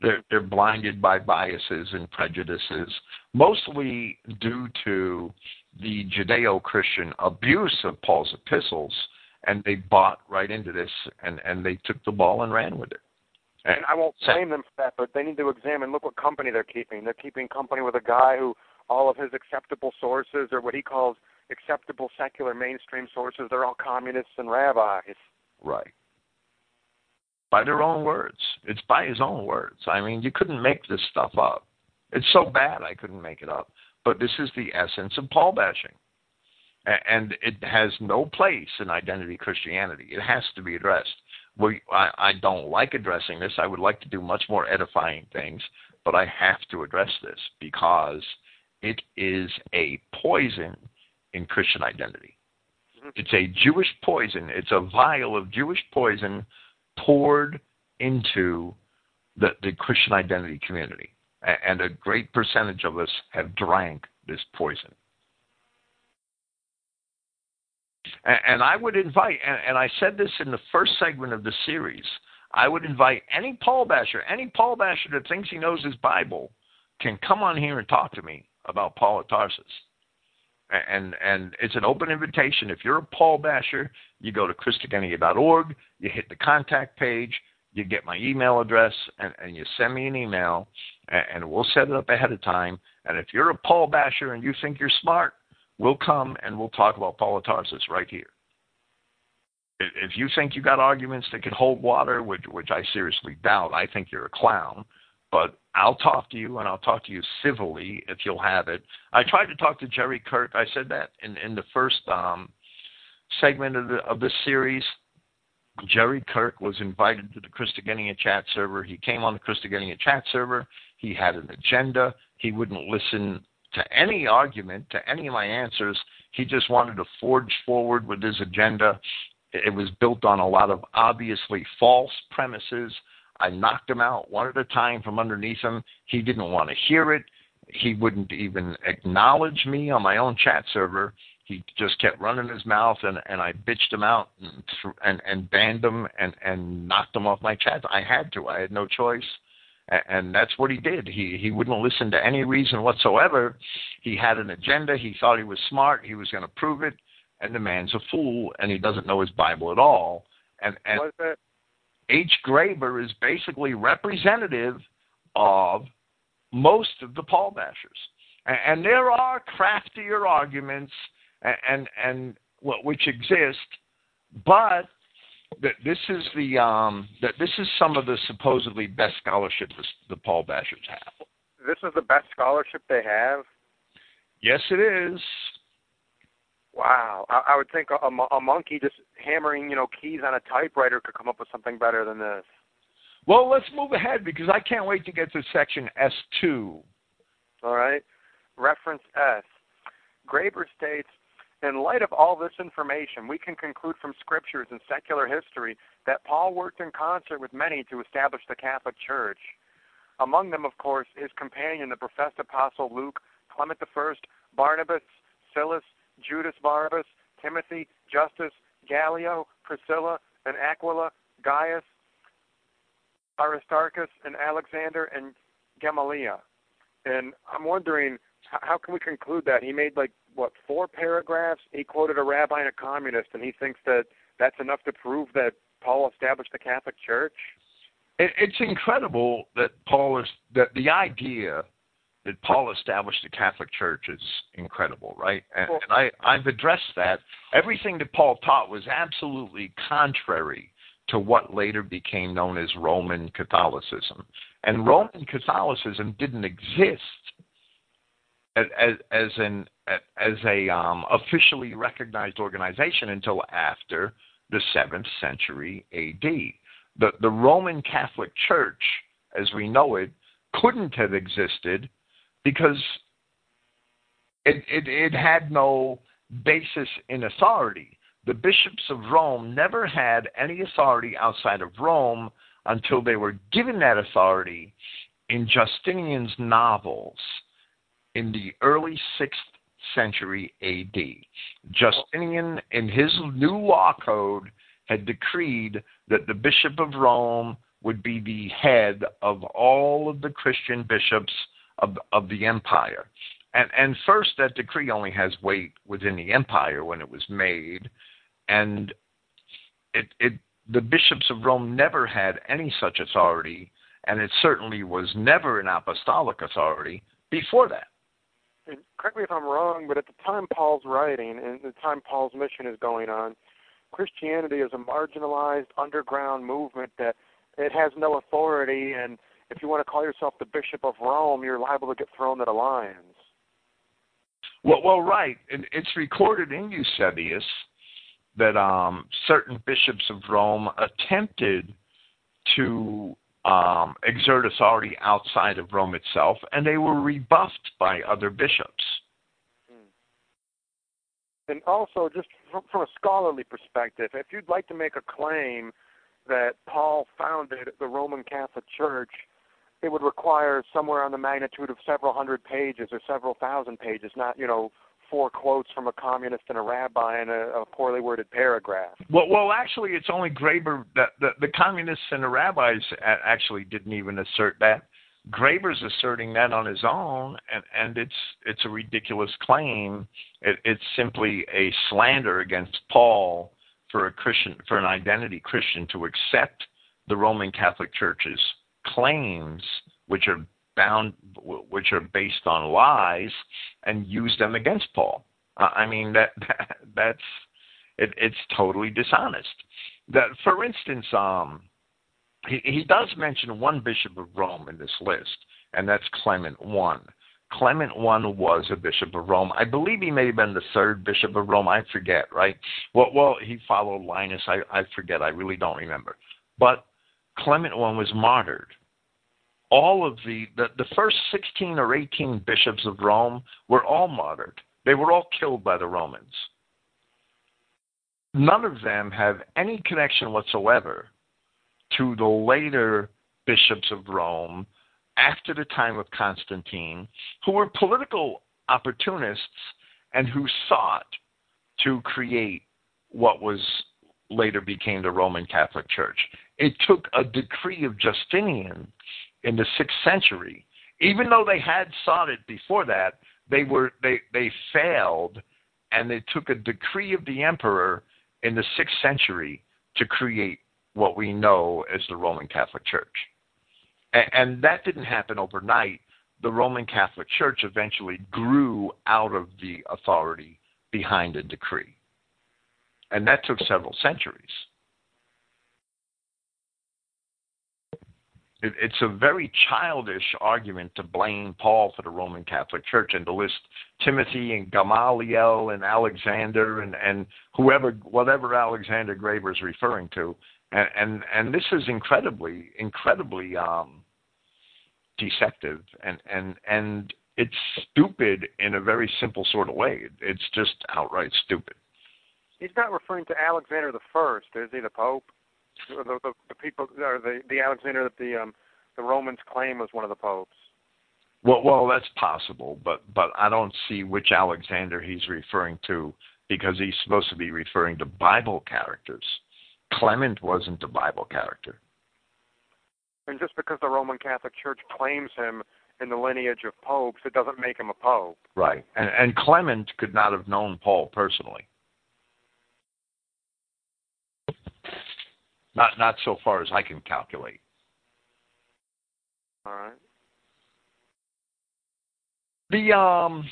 They're they're blinded by biases and prejudices, mostly due to the Judeo-Christian abuse of Paul's epistles, and they bought right into this, and and they took the ball and ran with it. And I won't blame them for that, but they need to examine. Look what company they're keeping. They're keeping company with a guy who all of his acceptable sources, or what he calls acceptable secular mainstream sources, they're all communists and rabbis. Right. By their own words. It's by his own words. I mean, you couldn't make this stuff up. It's so bad I couldn't make it up. But this is the essence of Paul bashing. And it has no place in identity Christianity. It has to be addressed we, I, I don't like addressing this. I would like to do much more edifying things, but I have to address this because it is a poison in Christian identity. Mm-hmm. It's a Jewish poison. It's a vial of Jewish poison poured into the, the Christian identity community. And a great percentage of us have drank this poison. And, I would invite, and, I said this in the first segment of the series, I would invite any Paul basher, any Paul basher that thinks he knows his Bible, can come on here and talk to me about Paul of Tarsus. And and it's an open invitation. If you're a Paul basher, you go to christogenea.org, you hit the contact page, you get my email address, and, and you send me an email, and, we'll set it up ahead of time. And if you're a Paul basher and you think you're smart, We'll come and we'll talk about Paul of Tarsus right here. If you think you got arguments that can hold water, which which I seriously doubt, I think you're a clown. But I'll talk to you, and I'll talk to you civilly if you'll have it. I tried to talk to Jerry Kirk. I said that in in the first um, segment of the of this series. Jerry Kirk was invited to the Christogenea chat server. He came on the Christogenea chat server. He had an agenda. He wouldn't listen to any argument, to any of my answers. He just wanted to forge forward with his agenda. It was built on a lot of obviously false premises. I knocked him out one at a time from underneath him. He didn't want to hear it. He wouldn't even acknowledge me on my own chat server. he just kept running his mouth, and and I bitched him out and and, and banned him and and knocked him off my chat. I had to. I had no choice, and, that's what he did. He he wouldn't listen to any reason whatsoever. He had an agenda. He thought he was smart. He was going to prove it, and the man's a fool, and he doesn't know his Bible at all. And and H. Graber is basically representative of most of the Paul bashers. And, and there are craftier arguments and and, and which exist, but that this is the um, that this is some of the supposedly best scholarship the Paul Bashers have. This is the best scholarship they have. Yes, it is. Wow, I, I would think a, a, a monkey just hammering, you know, keys on a typewriter could come up with something better than this. Well, let's move ahead because I can't wait to get to section S2. All right. Reference S. Graber states in light of all this information, we can conclude from scriptures and secular history that Paul worked in concert with many to establish the Catholic Church. Among them, of course, his companion, the professed apostle Luke, Clement I, Barnabas, Silas, Judas Barnabas, Timothy, Justus, Gallio, Priscilla, and Aquila, Gaius, Aristarchus, and Alexander, and Gamaliel. And I'm wondering, how can we conclude that he made like what four paragraphs? He quoted a rabbi and a communist, and he thinks that that's enough to prove that Paul established the Catholic Church. It, it's incredible that Paul is that the idea that Paul established the Catholic Church is incredible, right? And, and I I've addressed that. Everything that Paul taught was absolutely contrary to what later became known as Roman Catholicism. And Roman Catholicism didn't exist as as an as a um, officially recognized organization until after the seventh century A.D. The the Roman Catholic Church, as we know it, couldn't have existed because it, it, it had no basis in authority. The bishops of Rome never had any authority outside of Rome until they were given that authority in Justinian's novels in the early 6th century AD. Justinian, in his new law code, had decreed that the Bishop of Rome would be the head of all of the Christian bishops of, of the empire. And, and first, that decree only has weight within the empire when it was made, and it, it, the bishops of Rome never had any such authority, and it certainly was never an apostolic authority before that and correct me if I'm wrong, but at the time Paul's writing and the time Paul's mission is going on, Christianity is a marginalized underground movement that it has no authority, and if you want to call yourself the Bishop of Rome, you're liable to get thrown to the lions. Well, well, right. it's recorded in Eusebius that um, certain bishops of Rome attempted to um, exert authority outside of Rome itself, and they were rebuffed by other bishops. Hmm. And also, just from, from a scholarly perspective, if you'd like to make a claim that Paul founded the Roman Catholic Church, it would require somewhere on the magnitude of several hundred pages or several thousand pages, not, you know, four quotes from a communist and a rabbi in a, a poorly worded paragraph. Well, well, actually, it's only Graber that the, the communists and the rabbis actually didn't even assert that. Graber's asserting that on his own, and, and it's it's a ridiculous claim. It, it's simply a slander against Paul for a Christian for an identity Christian to accept the Roman Catholic Church's claims, which are bound, which are based on lies, and use them against Paul. I mean that, that that's it, it's totally dishonest. That, for instance, um, he, he does mention one bishop of Rome in this list, and that's Clement I. Clement I was a bishop of Rome. I believe he may have been the third bishop of Rome. I forget, right? Well, well, he followed Linus. I, I forget. I really don't remember. But Clement I was martyred all of the, the, the first 16 or 18 bishops of Rome were all martyred. They were all killed by the Romans. None of them have any connection whatsoever to the later bishops of Rome after the time of Constantine, who were political opportunists and who sought to create what was later became the Roman Catholic Church. It took a decree of Justinian in the sixth century. Even though they had sought it before that, they were they they failed, and they took a decree of the emperor in the sixth century to create what we know as the Roman Catholic Church. And, and that didn't happen overnight. The Roman Catholic Church eventually grew out of the authority behind a decree. And that took several centuries. It, it's a very childish argument to blame Paul for the Roman Catholic Church and to list Timothy and Gamaliel and Alexander and, and whoever, whatever Alexander Graber is referring to. And, and, and this is incredibly, incredibly um, deceptive and, and, and it's stupid in a very simple sort of way. It's just outright stupid. He's not referring to Alexander the First, is he? The Pope, the, the, the people, or the the Alexander that the um, the Romans claim was one of the popes. Well, well, that's possible, but but I don't see which Alexander he's referring to because he's supposed to be referring to Bible characters. Clement wasn't a Bible character. And just because the Roman Catholic Church claims him in the lineage of popes, it doesn't make him a pope. Right. And, and Clement could not have known Paul personally. Not not so far as I can calculate. All right. The um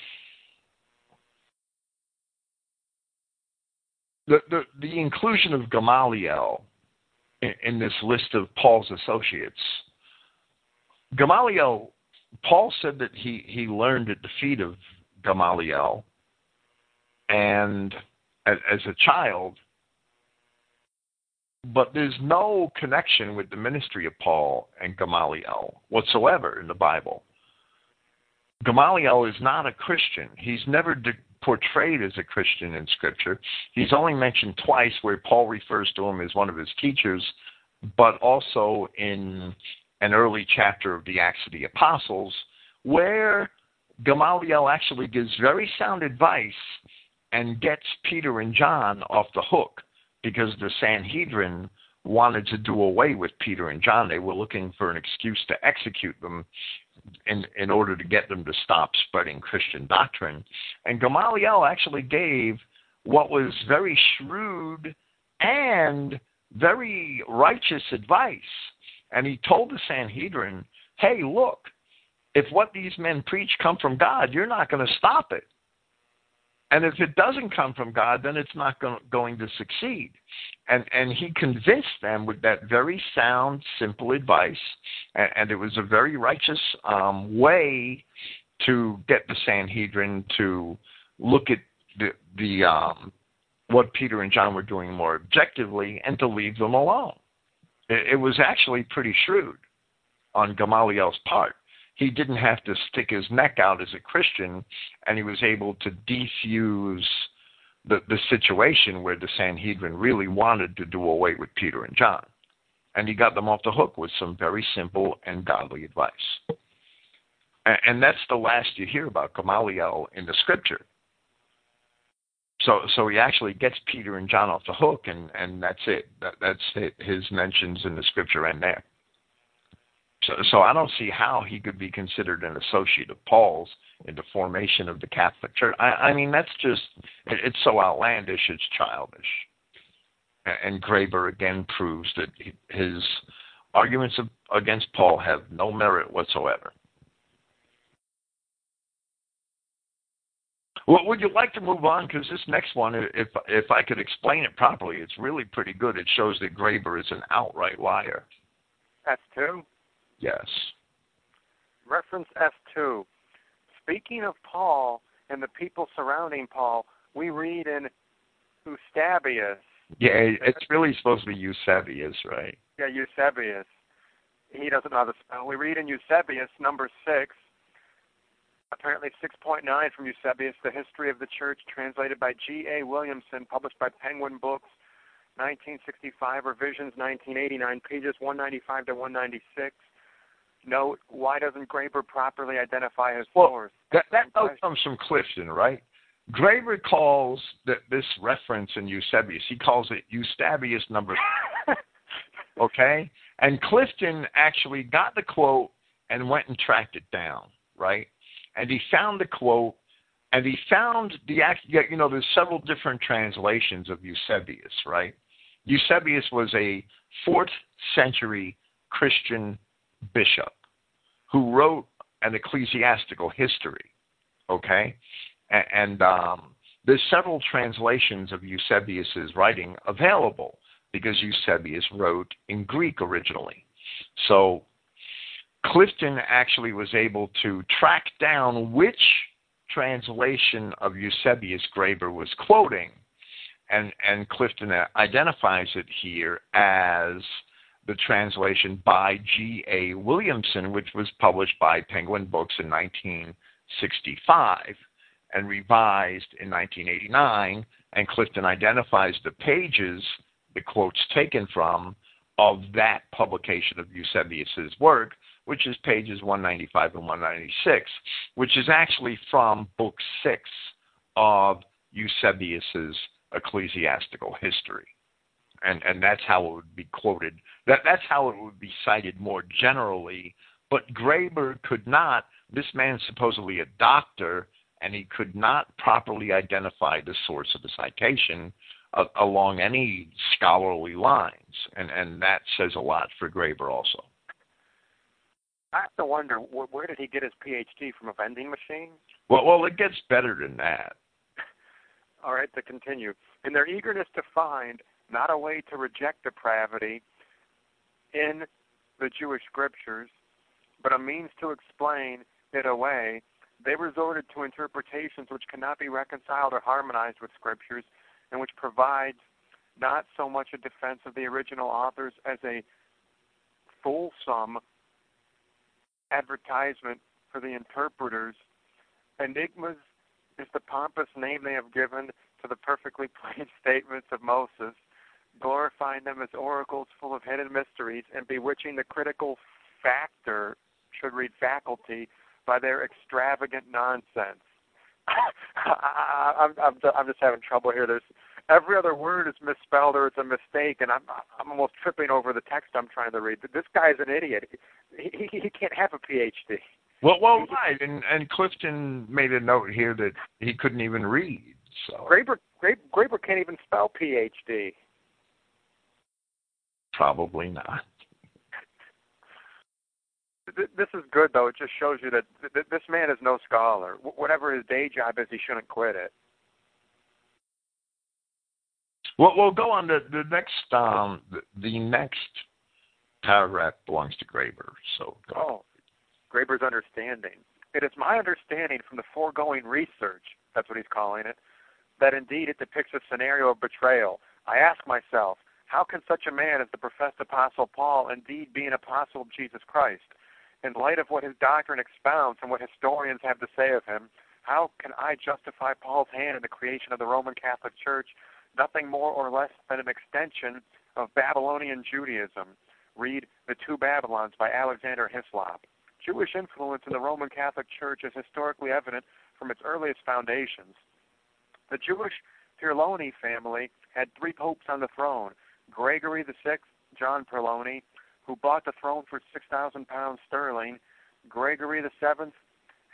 the the, the inclusion of Gamaliel in, in this list of Paul's associates. Gamaliel, Paul said that he he learned at the feet of Gamaliel, and as, as a child but there's no connection with the ministry of Paul and Gamaliel whatsoever in the Bible. Gamaliel is not a Christian. He's never de- portrayed as a Christian in Scripture. He's only mentioned twice where Paul refers to him as one of his teachers, but also in an early chapter of the Acts of the Apostles, where Gamaliel actually gives very sound advice and gets Peter and John off the hook because the Sanhedrin wanted to do away with Peter and John. They were looking for an excuse to execute them in, in order to get them to stop spreading Christian doctrine. And Gamaliel actually gave what was very shrewd and very righteous advice. And he told the Sanhedrin, hey, look, if what these men preach come from God, you're not going to stop it. And if it doesn't come from God, then it's not go- going to succeed. And and he convinced them with that very sound, simple advice, and, and it was a very righteous um, way to get the Sanhedrin to look at the the um, what Peter and John were doing more objectively and to leave them alone. It, it was actually pretty shrewd on Gamaliel's part he didn't have to stick his neck out as a Christian, and he was able to defuse the, the situation where the Sanhedrin really wanted to do away with Peter and John. And he got them off the hook with some very simple and godly advice. And, and that's the last you hear about Gamaliel in the scripture. So, so he actually gets Peter and John off the hook, and, and that's it. That, that's it. His mentions in the scripture end there. So, so I don't see how he could be considered an associate of Paul's in the formation of the Catholic Church. I, I mean, that's just, it's so outlandish, it's childish. And Graber again proves that his arguments of, against Paul have no merit whatsoever. Well, would you like to move on? Because this next one, if if I could explain it properly, it's really pretty good. It shows that Graber is an outright liar. That's true. Yes. Reference F2. Speaking of Paul and the people surrounding Paul, we read in Eusebius. Yeah, it's really supposed to be Eusebius, right? Yeah, Eusebius. He doesn't know how to spell. We read in Eusebius, number 6, apparently 6.9 from Eusebius, The History of the Church, translated by G.A. Williamson, published by Penguin Books, 1965, revisions 1989, pages 195 to 196 note, why doesn't Graber properly identify his well, source? That, that note comes from Clifton, right? Graber calls that this reference in Eusebius, he calls it Eusebius number. okay, and Clifton actually got the quote and went and tracked it down, right? And he found the quote, and he found the you know there's several different translations of Eusebius, right? Eusebius was a fourth century Christian bishop who wrote an ecclesiastical history. Okay, and, um, there's several translations of Eusebius's writing available because Eusebius wrote in Greek originally. So Clifton actually was able to track down which translation of Eusebius Graber was quoting, and, and Clifton identifies it here as the translation by G.A. Williamson, which was published by Penguin Books in 1965 and revised in 1989. And Clifton identifies the pages the quotes taken from of that publication of Eusebius's work, which is pages 195 and 196, which is actually from book six of Eusebius's ecclesiastical history and and that's how it would be quoted. That that's how it would be cited more generally. But Graber could not. This man's supposedly a doctor, and he could not properly identify the source of the citation uh, along any scholarly lines, and and that says a lot for Graber also. I have to wonder where did he get his PhD from a vending machine? Well, well, it gets better than that. All right, to continue. In their eagerness to find not a way to reject depravity in the Jewish scriptures, but a means to explain it away, they resorted to interpretations which cannot be reconciled or harmonized with scriptures and which provides not so much a defense of the original authors as a fulsome advertisement for the interpreters. Enigmas is the pompous name they have given to the perfectly plain statements of Moses glorifying them as oracles full of hidden mysteries, and bewitching the critical factor, should read faculty, by their extravagant nonsense. I, I'm, I'm, I'm just having trouble here. There's every other word is misspelled or it's a mistake, and I'm, I'm almost tripping over the text I'm trying to read. This guy's an idiot. He, he, he can't have a PhD. Well, well, right, and and Clifton made a note here that he couldn't even read. So Graber, Graber, Graber can't even spell PhD. Probably not. This is good, though. It just shows you that this man is no scholar. Whatever his day job is, he shouldn't quit it. Well, we'll go on to the next. Um, the, the next paragraph belongs to Graber. So. Go oh, Graber's understanding. It is my understanding from the foregoing research, that's what he's calling it, that indeed it depicts a scenario of betrayal. I ask myself, how can such a man as the professed Apostle Paul indeed be an apostle of Jesus Christ? In light of what his doctrine expounds and what historians have to say of him, how can I justify Paul's hand in the creation of the Roman Catholic Church nothing more or less than an extension of Babylonian Judaism? Read The Two Babylons by Alexander Hislop. Jewish influence in the Roman Catholic Church is historically evident from its earliest foundations. The Jewish Pirloni family had three popes on the throne Gregory VI, John Perloni, who bought the throne for 6,000 pounds sterling, Gregory VII,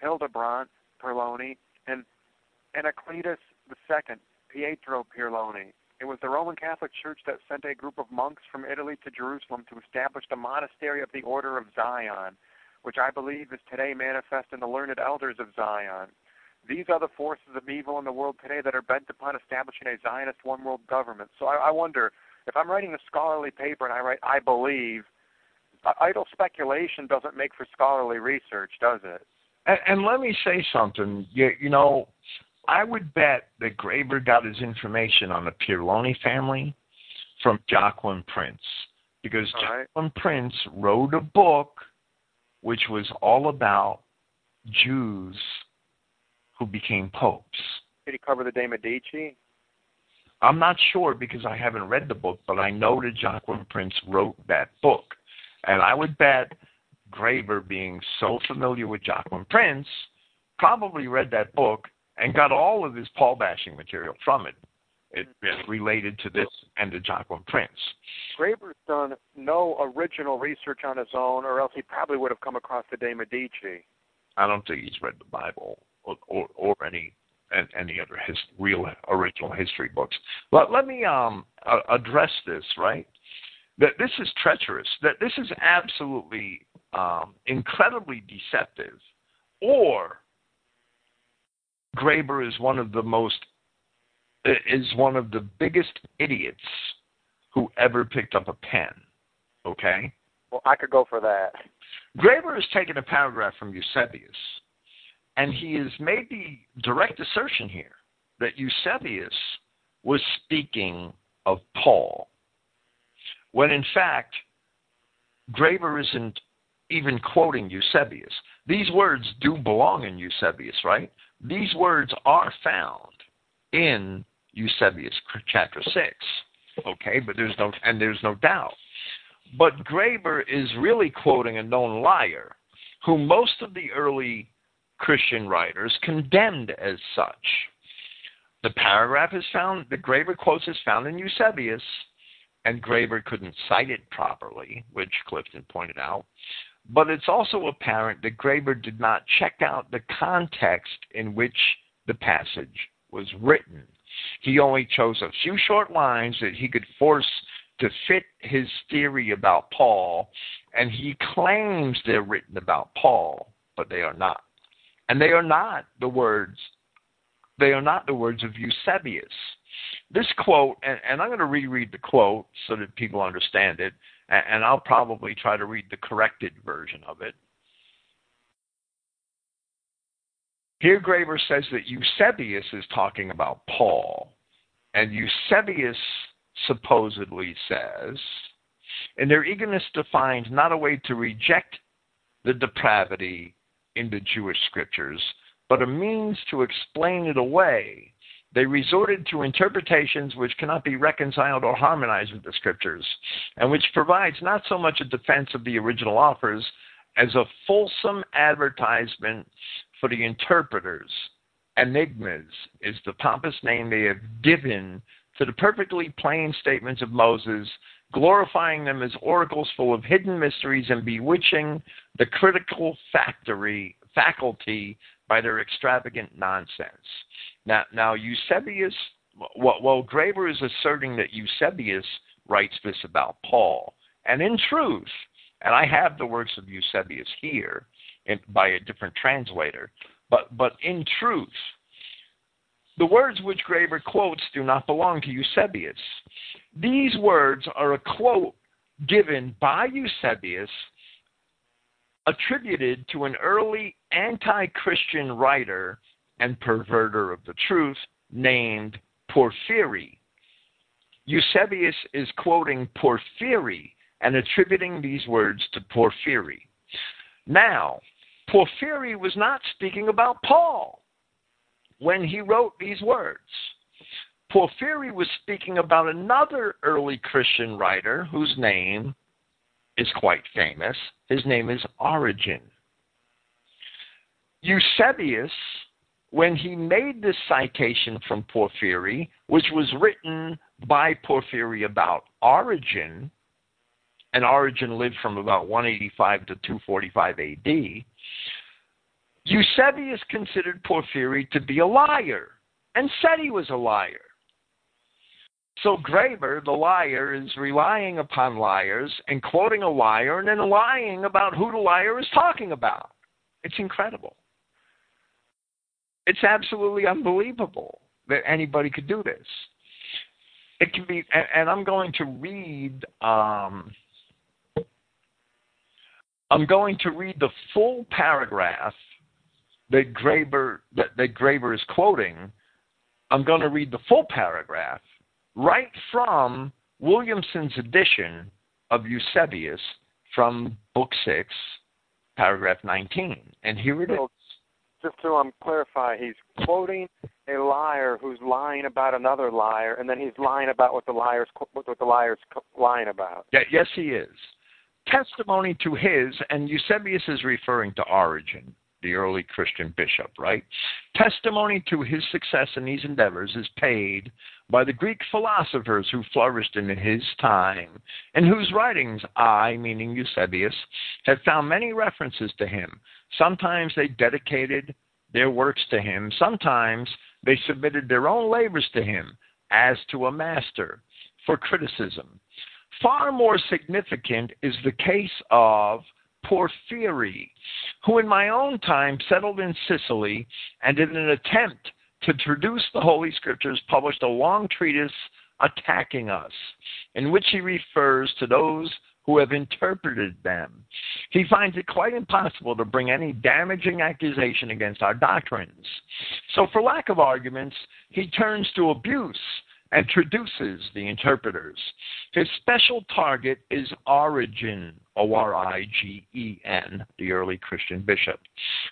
Hildebrand Perloni, and Anacletus II, Pietro Perloni. It was the Roman Catholic Church that sent a group of monks from Italy to Jerusalem to establish the monastery of the Order of Zion, which I believe is today manifest in the learned elders of Zion. These are the forces of evil in the world today that are bent upon establishing a Zionist one world government. So I, I wonder if I'm writing a scholarly paper and I write I believe, idle speculation doesn't make for scholarly research, does it? And, and let me say something. You, you know, I would bet that Graber got his information on the Pirloni family from Joachim Prinz because right. Joachim Prinz wrote a book which was all about Jews who became popes. Did he cover the De Medici? I'm not sure because I haven't read the book, but I know that Joachim Prinz wrote that book. And I would bet Graber, being so familiar with Joachim Prinz, probably read that book and got all of his Paul bashing material from it. It, it related to this and to Jacqueline Prince. Graber's done no original research on his own, or else he probably would have come across the De Medici. I don't think he's read the Bible or, or, or any any other his, real original history books. But let me um, address this, right? That this is treacherous, that this is absolutely um, incredibly deceptive, or Graber is one of the most is one of the biggest idiots who ever picked up a pen. Okay? Well, I could go for that. Graber has taken a paragraph from Eusebius, and he has made the direct assertion here that Eusebius was speaking of Paul, when in fact, Graber isn't even quoting Eusebius. These words do belong in Eusebius, right? These words are found in Eusebius chapter 6. Okay, but there's no and there's no doubt. But Graber is really quoting a known liar, who most of the early Christian writers condemned as such. The paragraph is found, the Graber quotes is found in Eusebius, and Graber couldn't cite it properly, which Clifton pointed out. But it's also apparent that Graber did not check out the context in which the passage was written. He only chose a few short lines that he could force to fit his theory about Paul, and he claims they're written about Paul, but they are not. And they are not the words they are not the words of Eusebius. This quote, and, and I'm going to reread the quote so that people understand it, and, and I'll probably try to read the corrected version of it. Here, Graber says that Eusebius is talking about Paul, and Eusebius supposedly says, in their eagerness to find not a way to reject the depravity in the Jewish scriptures, but a means to explain it away, they resorted to interpretations which cannot be reconciled or harmonized with the scriptures, and which provides not so much a defense of the original authors as a fulsome advertisement for the interpreters. Enigmas is the pompous name they have given to the perfectly plain statements of Moses, glorifying them as oracles full of hidden mysteries and bewitching the critical factory, faculty by their extravagant nonsense. Now, now Eusebius, well, Graber is asserting that Eusebius writes this about Paul. And in truth, and I have the works of Eusebius here, in, by a different translator. But, but in truth, the words which Graber quotes do not belong to Eusebius. These words are a quote given by Eusebius attributed to an early anti Christian writer and perverter of the truth named Porphyry. Eusebius is quoting Porphyry and attributing these words to Porphyry. Now, Porphyry was not speaking about Paul when he wrote these words. Porphyry was speaking about another early Christian writer whose name is quite famous. His name is Origen. Eusebius, when he made this citation from Porphyry, which was written by Porphyry about Origen, and Origen lived from about 185 to 245 AD, Eusebius considered Porphyry to be a liar and said he was a liar. So Graber, the liar, is relying upon liars and quoting a liar and then lying about who the liar is talking about. It's incredible. It's absolutely unbelievable that anybody could do this. It can be, and I'm going to read um, I'm going to read the full paragraph that Graber that, that Graber is quoting. I'm going to read the full paragraph right from Williamson's edition of Eusebius from Book Six, paragraph 19, and here it is. Just to um, clarify, he's quoting a liar who's lying about another liar, and then he's lying about what the liar's what the liar's lying about. Yeah, yes, he is testimony to his, and Eusebius is referring to Origen, the early Christian bishop, right? Testimony to his success in these endeavors is paid by the Greek philosophers who flourished in his time, and whose writings I, meaning Eusebius, have found many references to him. Sometimes they dedicated their works to him, sometimes they submitted their own labors to him as to a master for criticism. Far more significant is the case of Porphyry, who in my own time settled in Sicily and in an attempt to traduce the Holy Scriptures, published a long treatise attacking us, in which he refers to those who have interpreted them. He finds it quite impossible to bring any damaging accusation against our doctrines. So, for lack of arguments, he turns to abuse and traduces the interpreters. His special target is Origen, O R I G E N, the early Christian bishop,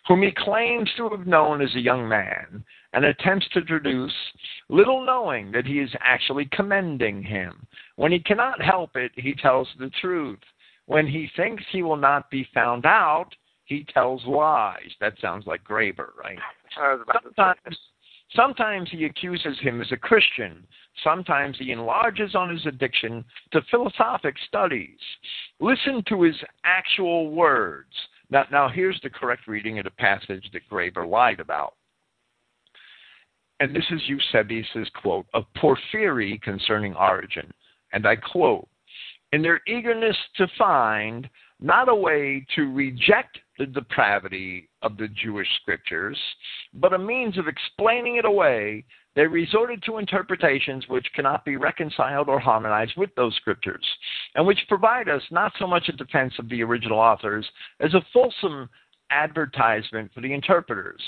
whom he claims to have known as a young man and attempts to traduce, little knowing that he is actually commending him. When he cannot help it, he tells the truth. When he thinks he will not be found out, he tells lies. That sounds like Graber, right? Sometimes, sometimes he accuses him as a Christian. Sometimes he enlarges on his addiction to philosophic studies. Listen to his actual words. Now, now here's the correct reading of the passage that Graber lied about and this is Eusebius's quote of Porphyry concerning Origen, and I quote, in their eagerness to find not a way to reject the depravity of the Jewish scriptures, but a means of explaining it away, they resorted to interpretations which cannot be reconciled or harmonized with those scriptures, and which provide us not so much a defense of the original authors as a fulsome advertisement for the interpreters.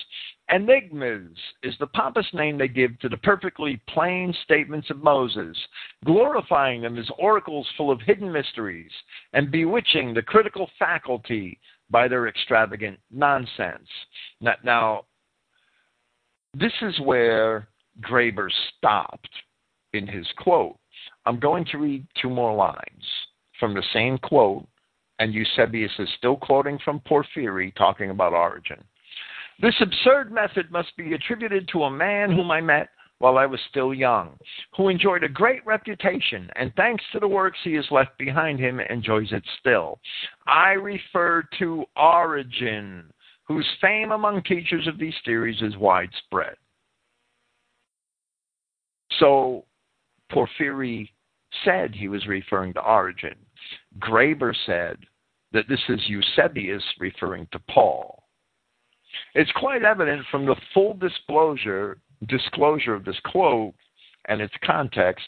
Enigmas is the pompous name they give to the perfectly plain statements of Moses, glorifying them as oracles full of hidden mysteries and bewitching the critical faculty by their extravagant nonsense. Now, now this is where Graber stopped in his quote. I'm going to read two more lines from the same quote and Eusebius is still quoting from Porphyry talking about Origen. This absurd method must be attributed to a man whom I met while I was still young, who enjoyed a great reputation, and thanks to the works he has left behind him, enjoys it still. I refer to Origen, whose fame among teachers of these theories is widespread. So Porphyry said he was referring to Origen. Graber said that this is Eusebius referring to Paul. It's quite evident from the full disclosure, disclosure of this quote and its context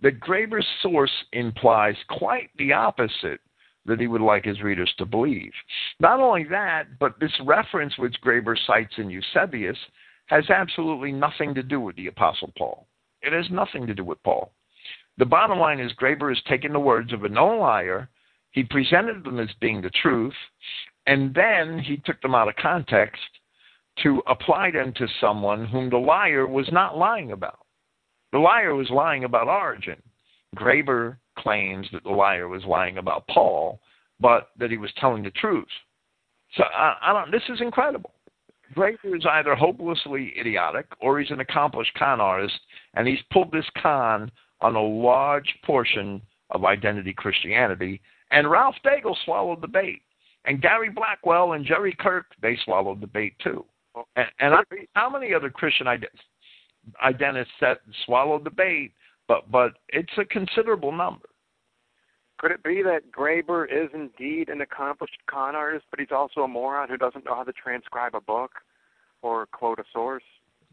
that Graber's source implies quite the opposite that he would like his readers to believe. Not only that, but this reference which Graber cites in Eusebius has absolutely nothing to do with the Apostle Paul. It has nothing to do with Paul. The bottom line is Graber has taken the words of a known liar he presented them as being the truth, and then he took them out of context to apply them to someone whom the liar was not lying about. The liar was lying about Origen. Graber claims that the liar was lying about Paul, but that he was telling the truth. So I, I don't. This is incredible. Graber is either hopelessly idiotic or he's an accomplished con artist, and he's pulled this con on a large portion of identity Christianity and Ralph Daigle swallowed the bait. And Gary Blackwell and Jerry Kirk, they swallowed the bait too. And, and I, how many other Christian identists said swallowed the bait? But but it's a considerable number. Could it be that Graber is indeed an accomplished con artist, but he's also a moron who doesn't know how to transcribe a book or quote a source?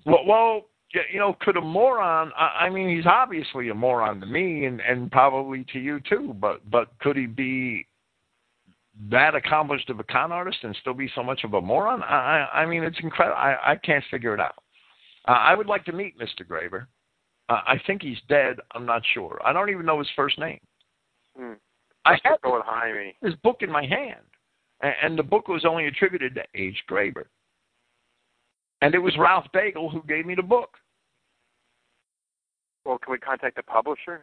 Well, well you know, could a moron? I, mean, he's obviously a moron to me, and and probably to you too. But but could he be that accomplished of a con artist and still be so much of a moron? I I mean, it's incredible. I I can't figure it out. Uh, I would like to meet Mr. Graber. Uh, I think he's dead. I'm not sure. I don't even know his first name. Hmm. I had his book in my hand, and, and the book was only attributed to H. Graber. And it was Ralph Daigle who gave me the book. Well, can we contact the publisher?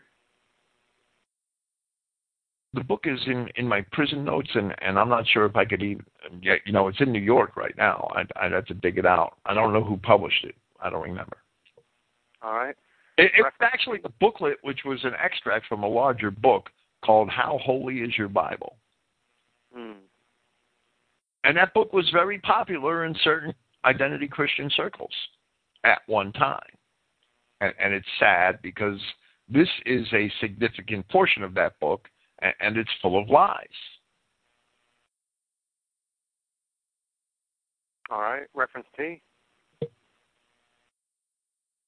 The book is in, in my prison notes, and, and I'm not sure if I could even yeah, you know, it's in New York right now. I'd, I'd have to dig it out. I don't know who published it. I don't remember. All right. It, it's actually the booklet, which was an extract from a larger book called "How Holy Is Your Bible." Hmm. And that book was very popular in certain identity Christian circles at one time. And, and it's sad because this is a significant portion of that book, and, and it's full of lies. All right, reference T.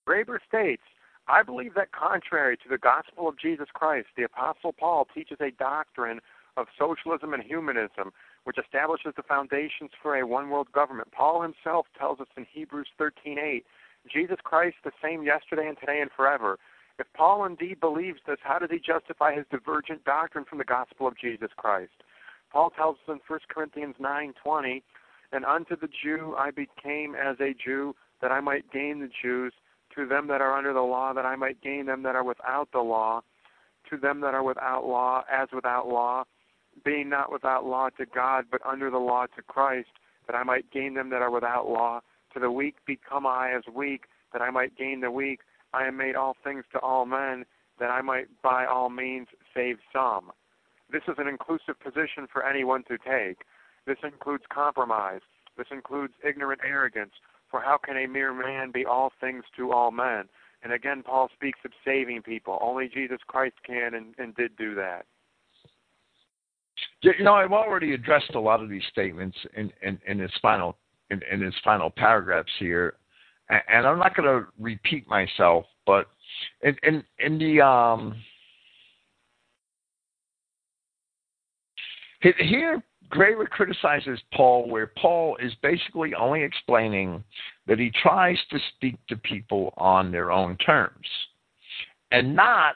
Graber states, I believe that contrary to the gospel of Jesus Christ, the Apostle Paul teaches a doctrine of socialism and humanism, which establishes the foundations for a one world government. Paul himself tells us in Hebrews 13:8, Jesus Christ the same yesterday and today and forever. If Paul indeed believes this, how does he justify his divergent doctrine from the gospel of Jesus Christ? Paul tells us in 1 Corinthians 9:20, and unto the Jew I became as a Jew, that I might gain the Jews. To them that are under the law, that I might gain them that are without the law. To them that are without law, as without law, being not without law to God, but under the law to Christ, that I might gain them that are without law. To the weak become I as weak, that I might gain the weak. I am made all things to all men, that I might by all means save some. This is an inclusive position for anyone to take. This includes compromise. This includes ignorant arrogance. For how can a mere man be all things to all men? And again, Paul speaks of saving people. Only Jesus Christ can and, and did do that. You know, I've already addressed a lot of these statements in, in, in his final in, in his final paragraphs here, and I'm not going to repeat myself, but in in, in the um, here Graber criticizes Paul where Paul is basically only explaining that he tries to speak to people on their own terms and not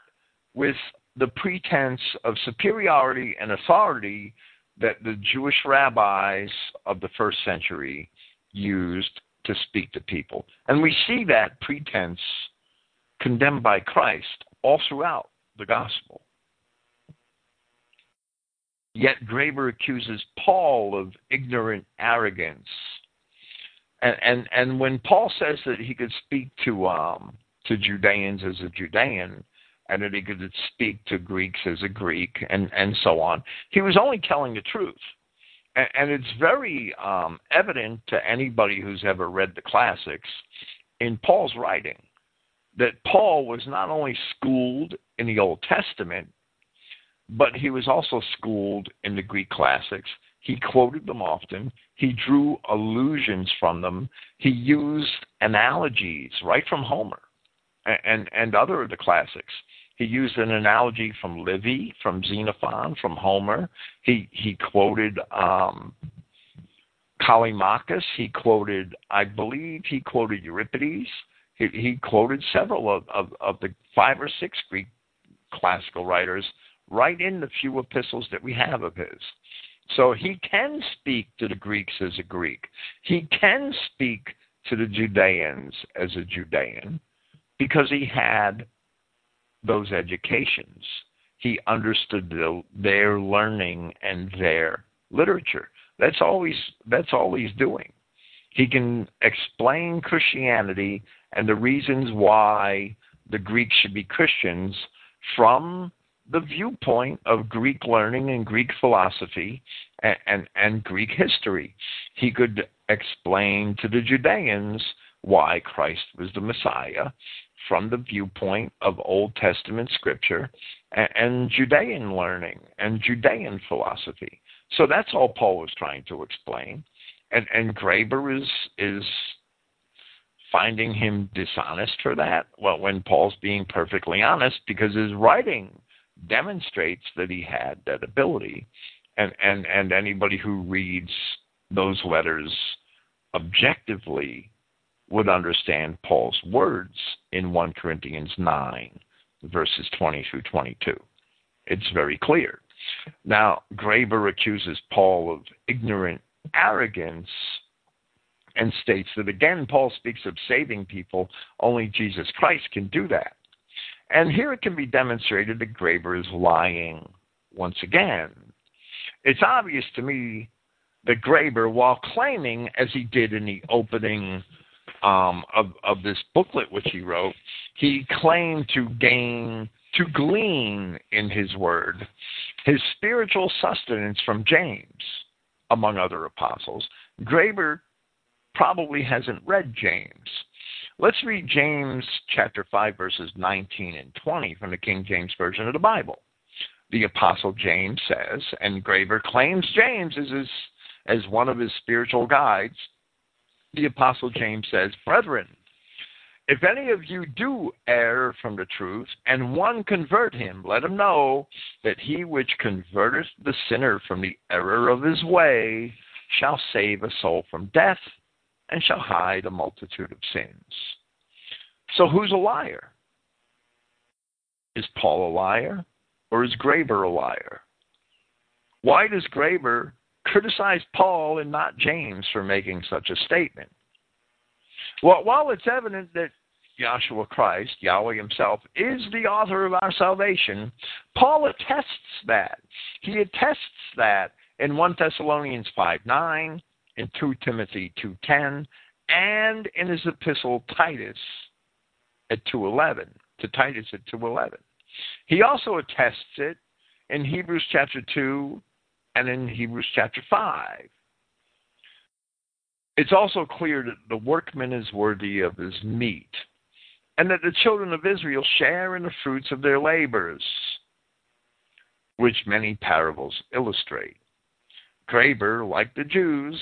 with the pretense of superiority and authority that the Jewish rabbis of the first century used to speak to people. And we see that pretense condemned by Christ all throughout the gospel. Yet Graber accuses Paul of ignorant arrogance. And, and, and when Paul says that he could speak to, um, to Judeans as a Judean, and that he could speak to Greeks as a Greek, and, and so on, he was only telling the truth. And, and it's very um, evident to anybody who's ever read the classics in Paul's writing that Paul was not only schooled in the Old Testament, but he was also schooled in the Greek classics. He quoted them often. He drew allusions from them. He used analogies right from Homer and, and, and other of the classics. He used an analogy from Livy, from Xenophon, from Homer. He he quoted um, Callimachus. He quoted, I believe, he quoted Euripides. He, he quoted several of, of, of the five or six Greek classical writers right in the few epistles that we have of his. So he can speak to the Greeks as a Greek. He can speak to the Judeans as a Judean because he had those educations. He understood the, their learning and their literature. That's always that's all he's doing. He can explain Christianity and the reasons why the Greeks should be Christians from the viewpoint of Greek learning and Greek philosophy and, and, and, Greek history. He could explain to the Judeans why Christ was the Messiah from the viewpoint of Old Testament scripture and, and Judean learning and Judean philosophy. So that's all Paul was trying to explain. And, and Graber is, is finding him dishonest for that. Well, when Paul's being perfectly honest, because his writing demonstrates that he had that ability. And, and, and anybody who reads those letters objectively would understand Paul's words in 1 Corinthians 9, verses 20 through 22. It's very clear. Now, Graber accuses Paul of ignorant arrogance and states that again, Paul speaks of saving people, only Jesus Christ can do that. And here it can be demonstrated that Graber is lying once again. It's obvious to me that Graber, while claiming, as he did in the opening um, of, of this booklet which he wrote, he claimed to gain, to glean in his word, his spiritual sustenance from James, among other apostles. Graber probably hasn't read James. Let's read James chapter 5, verses 19 and 20 from the King James Version of the Bible. The Apostle James says, and Graber claims James as, his, as one of his spiritual guides. The Apostle James says, Brethren, if any of you do err from the truth, and one convert him, let him know that he which converteth the sinner from the error of his way shall save a soul from death and shall hide a multitude of sins. So who's a liar? Is Paul a liar or is Graber a liar? Why does Graber criticize Paul and not James for making such a statement? Well, while it's evident that Yahshua Christ, Yahweh Himself, is the author of our salvation, Paul attests that. He attests that in 1 Thessalonians 5 9, in 2 Timothy 2:10 and in his epistle Titus at 2:11 to Titus at 2:11. He also attests it in Hebrews chapter 2 and in Hebrews chapter 5. It's also clear that the workman is worthy of his meat and that the children of Israel share in the fruits of their labors, which many parables illustrate. Graber, like the Jews,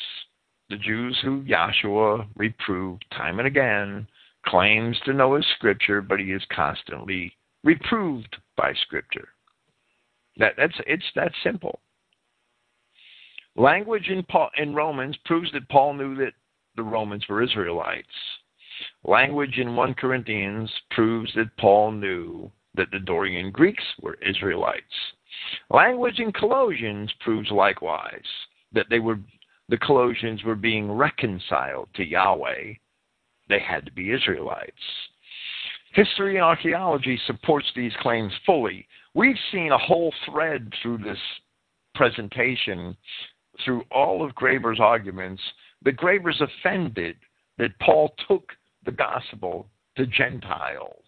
the Jews who Yahshua reproved time and again, claims to know his scripture, but he is constantly reproved by scripture. That, that's it's that simple. Language in, Paul, in Romans proves that Paul knew that the Romans were Israelites. Language in 1 Corinthians proves that Paul knew that the Dorian Greeks were Israelites. Language in Colossians proves likewise that they were the Colossians were being reconciled to Yahweh. They had to be Israelites. History and archaeology supports these claims fully. We've seen a whole thread through this presentation, through all of Graber's arguments, that Graber's offended that Paul took the gospel to Gentiles.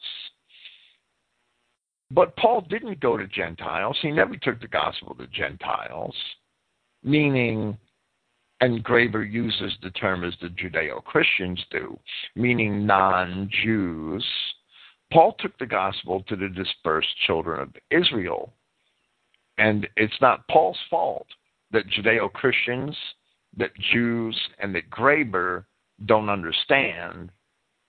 But Paul didn't go to Gentiles. He never took the gospel to Gentiles, meaning, and Graber uses the term as the Judeo Christians do, meaning non Jews. Paul took the gospel to the dispersed children of Israel. And it's not Paul's fault that Judeo Christians, that Jews, and that Graber don't understand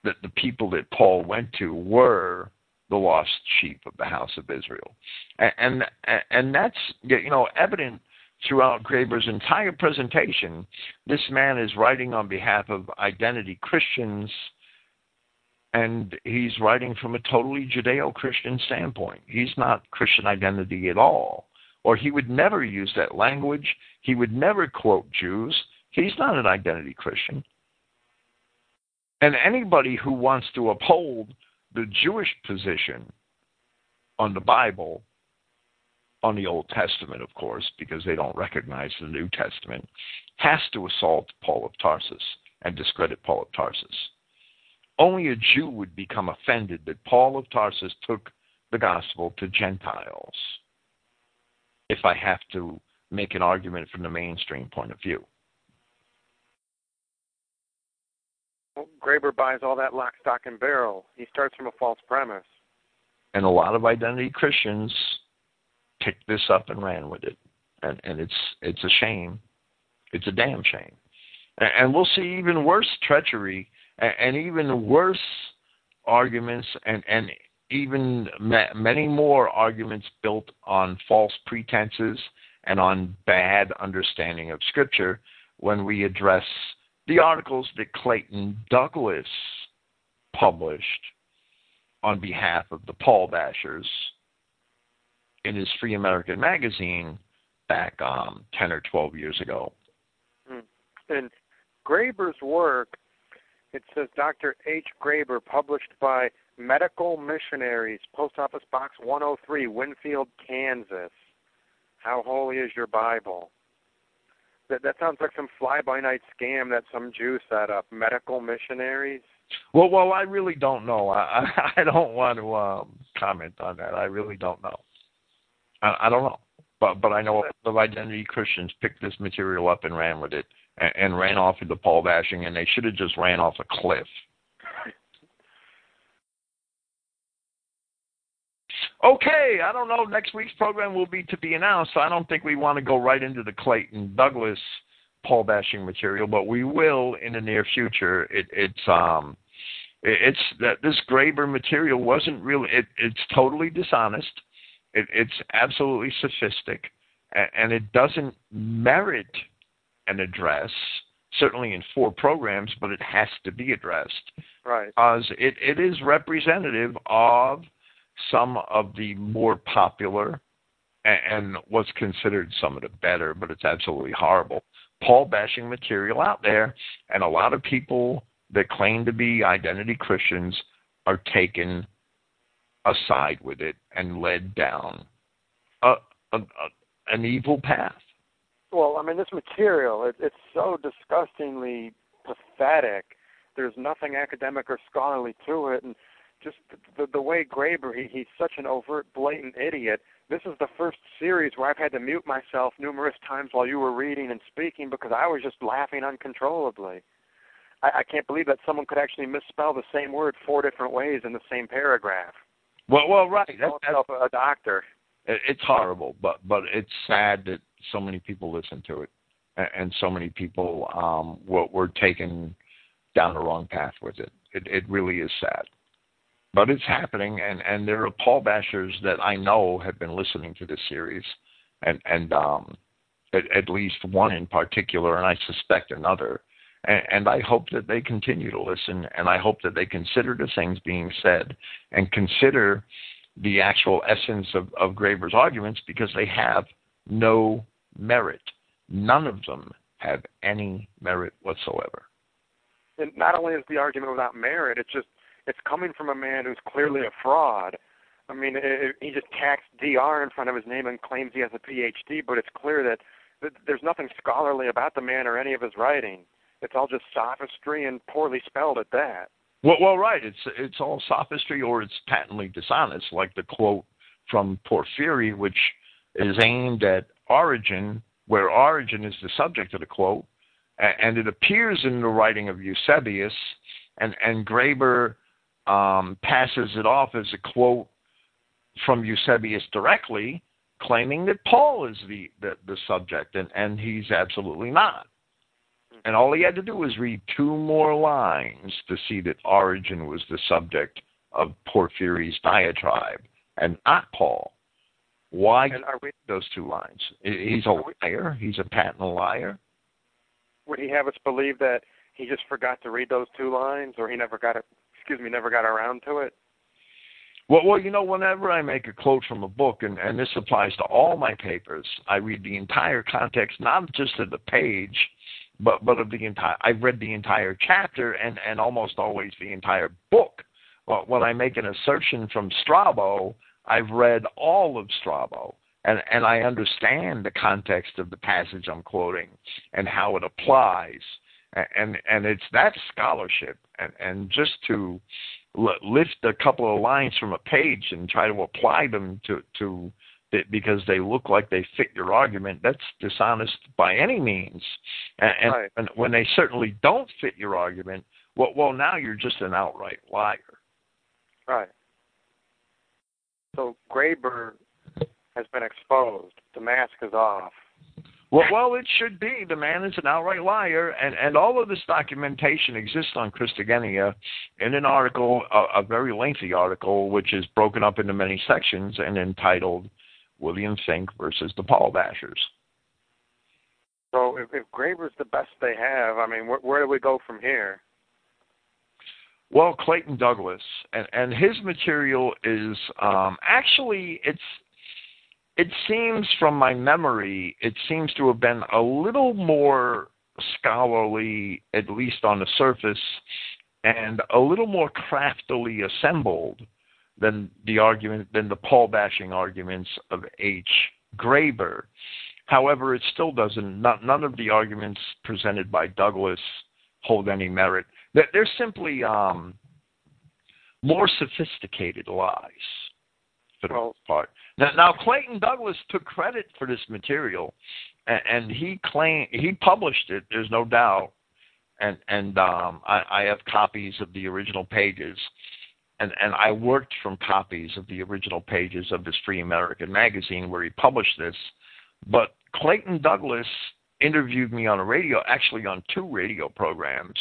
that the people that Paul went to were the lost sheep of the house of Israel. And, and, and that's you know evident throughout Graber's entire presentation. This man is writing on behalf of identity Christians, and he's writing from a totally Judeo Christian standpoint. He's not Christian identity at all, or he would never use that language. He would never quote Jews. He's not an identity Christian. And anybody who wants to uphold the Jewish position on the Bible, on the Old Testament, of course, because they don't recognize the New Testament, has to assault Paul of Tarsus and discredit Paul of Tarsus. Only a Jew would become offended that Paul of Tarsus took the gospel to Gentiles, if I have to make an argument from the mainstream point of view. Graber buys all that lock, stock, and barrel. He starts from a false premise. And a lot of identity Christians picked this up and ran with it, and and it's it's a shame. It's a damn shame. And, and we'll see even worse treachery and, and even worse arguments and and even ma- many more arguments built on false pretenses and on bad understanding of Scripture when we address the articles that Clayton Douglas published on behalf of the Paul Bashers in his Free American magazine back um, 10 or 12 years ago. And In Graber's work, it says Dr. H. Graber, published by Medical Missionaries, Post Office Box 103, Winfield, Kansas. How holy is your Bible? That that sounds like some fly-by-night scam that some Jew set up. Medical missionaries. Well, well, I really don't know. I I don't want to um, comment on that. I really don't know. I, I don't know, but but I know of identity Christians picked this material up and ran with it, and, and ran off into Paul bashing, and they should have just ran off a cliff. Okay, I don't know. Next week's program will be to be announced. So I don't think we want to go right into the Clayton Douglas Paul bashing material, but we will in the near future. It, it's um, it, it's that this Graber material wasn't really. It, it's totally dishonest. It, it's absolutely sophistic, and, and it doesn't merit an address. Certainly in four programs, but it has to be addressed. Right. Because it, it is representative of some of the more popular and, what's considered some of the better, but it's absolutely horrible. Paul bashing material out there, and a lot of people that claim to be identity Christians are taken aside with it and led down a, a, a, an evil path. Well, I mean, this material, it, it's so disgustingly pathetic. There's nothing academic or scholarly to it, and just the, the way Graber, he, he's such an overt, blatant idiot. This is the first series where I've had to mute myself numerous times while you were reading and speaking because I was just laughing uncontrollably. I, I can't believe that someone could actually misspell the same word four different ways in the same paragraph. Well, well, right. That's, that's a doctor. It's horrible, but but it's sad that so many people listen to it, and, and so many people um, were, were taken down the wrong path with it. It, it really is sad but it's happening, and and there are Paul bashers that I know have been listening to this series, and and um, at, at least one in particular, and I suspect another. And, and I hope that they continue to listen, and I hope that they consider the things being said, and consider the actual essence of, of Graber's arguments because they have no merit. None of them have any merit whatsoever. And not only is the argument without merit, it's just it's coming from a man who's clearly a fraud. I mean, it, he just tacks DR in front of his name and claims he has a PhD, but it's clear that, that there's nothing scholarly about the man or any of his writing. It's all just sophistry and poorly spelled at that. Well, well, right. It's it's all sophistry or it's patently dishonest, like the quote from Porphyry, which is aimed at Origen, where Origen is the subject of the quote, and it appears in the writing of Eusebius, and and Graber um, passes it off as a quote from Eusebius directly, claiming that Paul is the, the, the subject, and, and he's absolutely not. And all he had to do was read two more lines to see that Origen was the subject of Porphyry's diatribe and not Paul. Why we, those two lines? He's a liar. He's a patent liar. Would he have us believe that he just forgot to read those two lines, or he never got it excuse me, never got around to it? Well, well, you know, whenever I make a quote from a book, and, and this applies to all my papers, I read the entire context, not just of the page, but but of the entire. I've read the entire chapter, and and almost always the entire book. Well, when I make an assertion from Strabo, I've read all of Strabo, and and I understand the context of the passage I'm quoting and how it applies and and it's that scholarship and and just to lift a couple of lines from a page and try to apply them to to because they look like they fit your argument that's dishonest by any means. And, and, right. and when they certainly don't fit your argument well well now you're just an outright liar. Right. So graber has been exposed. The mask is off well, well, it should be. The man is an outright liar, and, and all of this documentation exists on Christogenea in an article, a, a very lengthy article, which is broken up into many sections and entitled William Finck versus the Paul Bashers. So, if, if Graber's the best they have, I mean, where, where do we go from here? Well, Clayton Douglas, and, and his material is um, actually it's it seems from my memory, it seems to have been a little more scholarly, at least on the surface, and a little more craftily assembled than the argument than the Paul bashing arguments of H. Graber. However, it still doesn't. Not, none of the arguments presented by Douglas hold any merit. They're simply um, more sophisticated lies for the most part. Now, Clayton Douglas took credit for this material, and, and he claimed he published it. There's no doubt, and and um, I, I have copies of the original pages, and and I worked from copies of the original pages of this Free American magazine where he published this. But Clayton Douglas interviewed me on a radio, actually on two radio programs,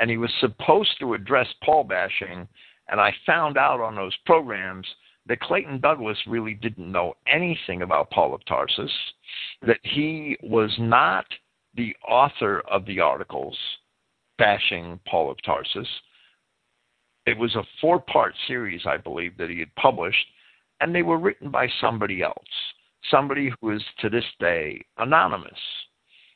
and he was supposed to address Paul bashing. And I found out on those programs that Clayton Douglas really didn't know anything about Paul of Tarsus, that he was not the author of the articles bashing Paul of Tarsus. It was a four part series, I believe, that he had published, and they were written by somebody else, somebody who is to this day anonymous.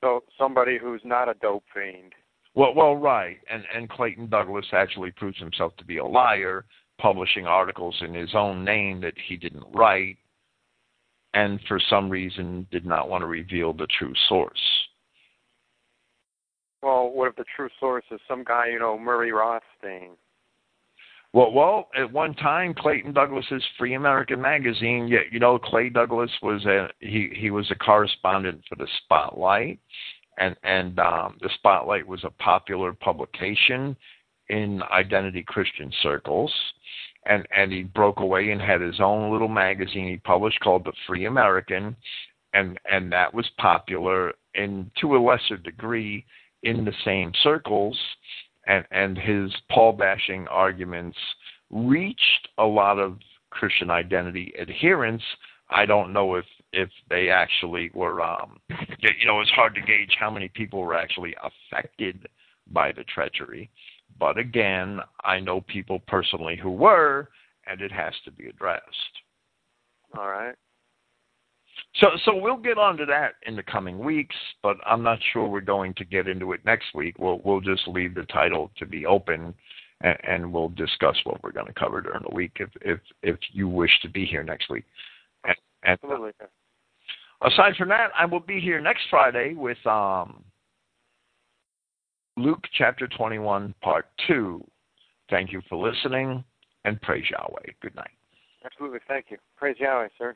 So somebody who's not a dope fiend. Well, well, right, and and Clayton Douglas actually proves himself to be a liar, publishing articles in his own name that he didn't write, and for some reason did not want to reveal the true source. Well, what if the true source is some guy, you know, Murray Rothstein? Well, well, at one time, Clayton Douglas's Free American Magazine. Yeah, you know, Clay Douglas was a he he was a correspondent for the Spotlight, and and um, the Spotlight was a popular publication in identity Christian circles, and and he broke away and had his own little magazine he published called the Free American, and and that was popular in to a lesser degree in the same circles and and his Paul bashing arguments reached a lot of Christian identity adherents. I don't know if if they actually were um you know it's hard to gauge how many people were actually affected by the treachery but again i know people personally who were and it has to be addressed all right so, so we'll get onto that in the coming weeks, but I'm not sure we're going to get into it next week. We'll we'll just leave the title to be open, and, and we'll discuss what we're going to cover during the week if if if you wish to be here next week. And, and Absolutely. Aside from that, I will be here next Friday with um, Luke chapter 21, part two. Thank you for listening, and praise Yahweh. Good night. Absolutely. Thank you. Praise Yahweh, sir.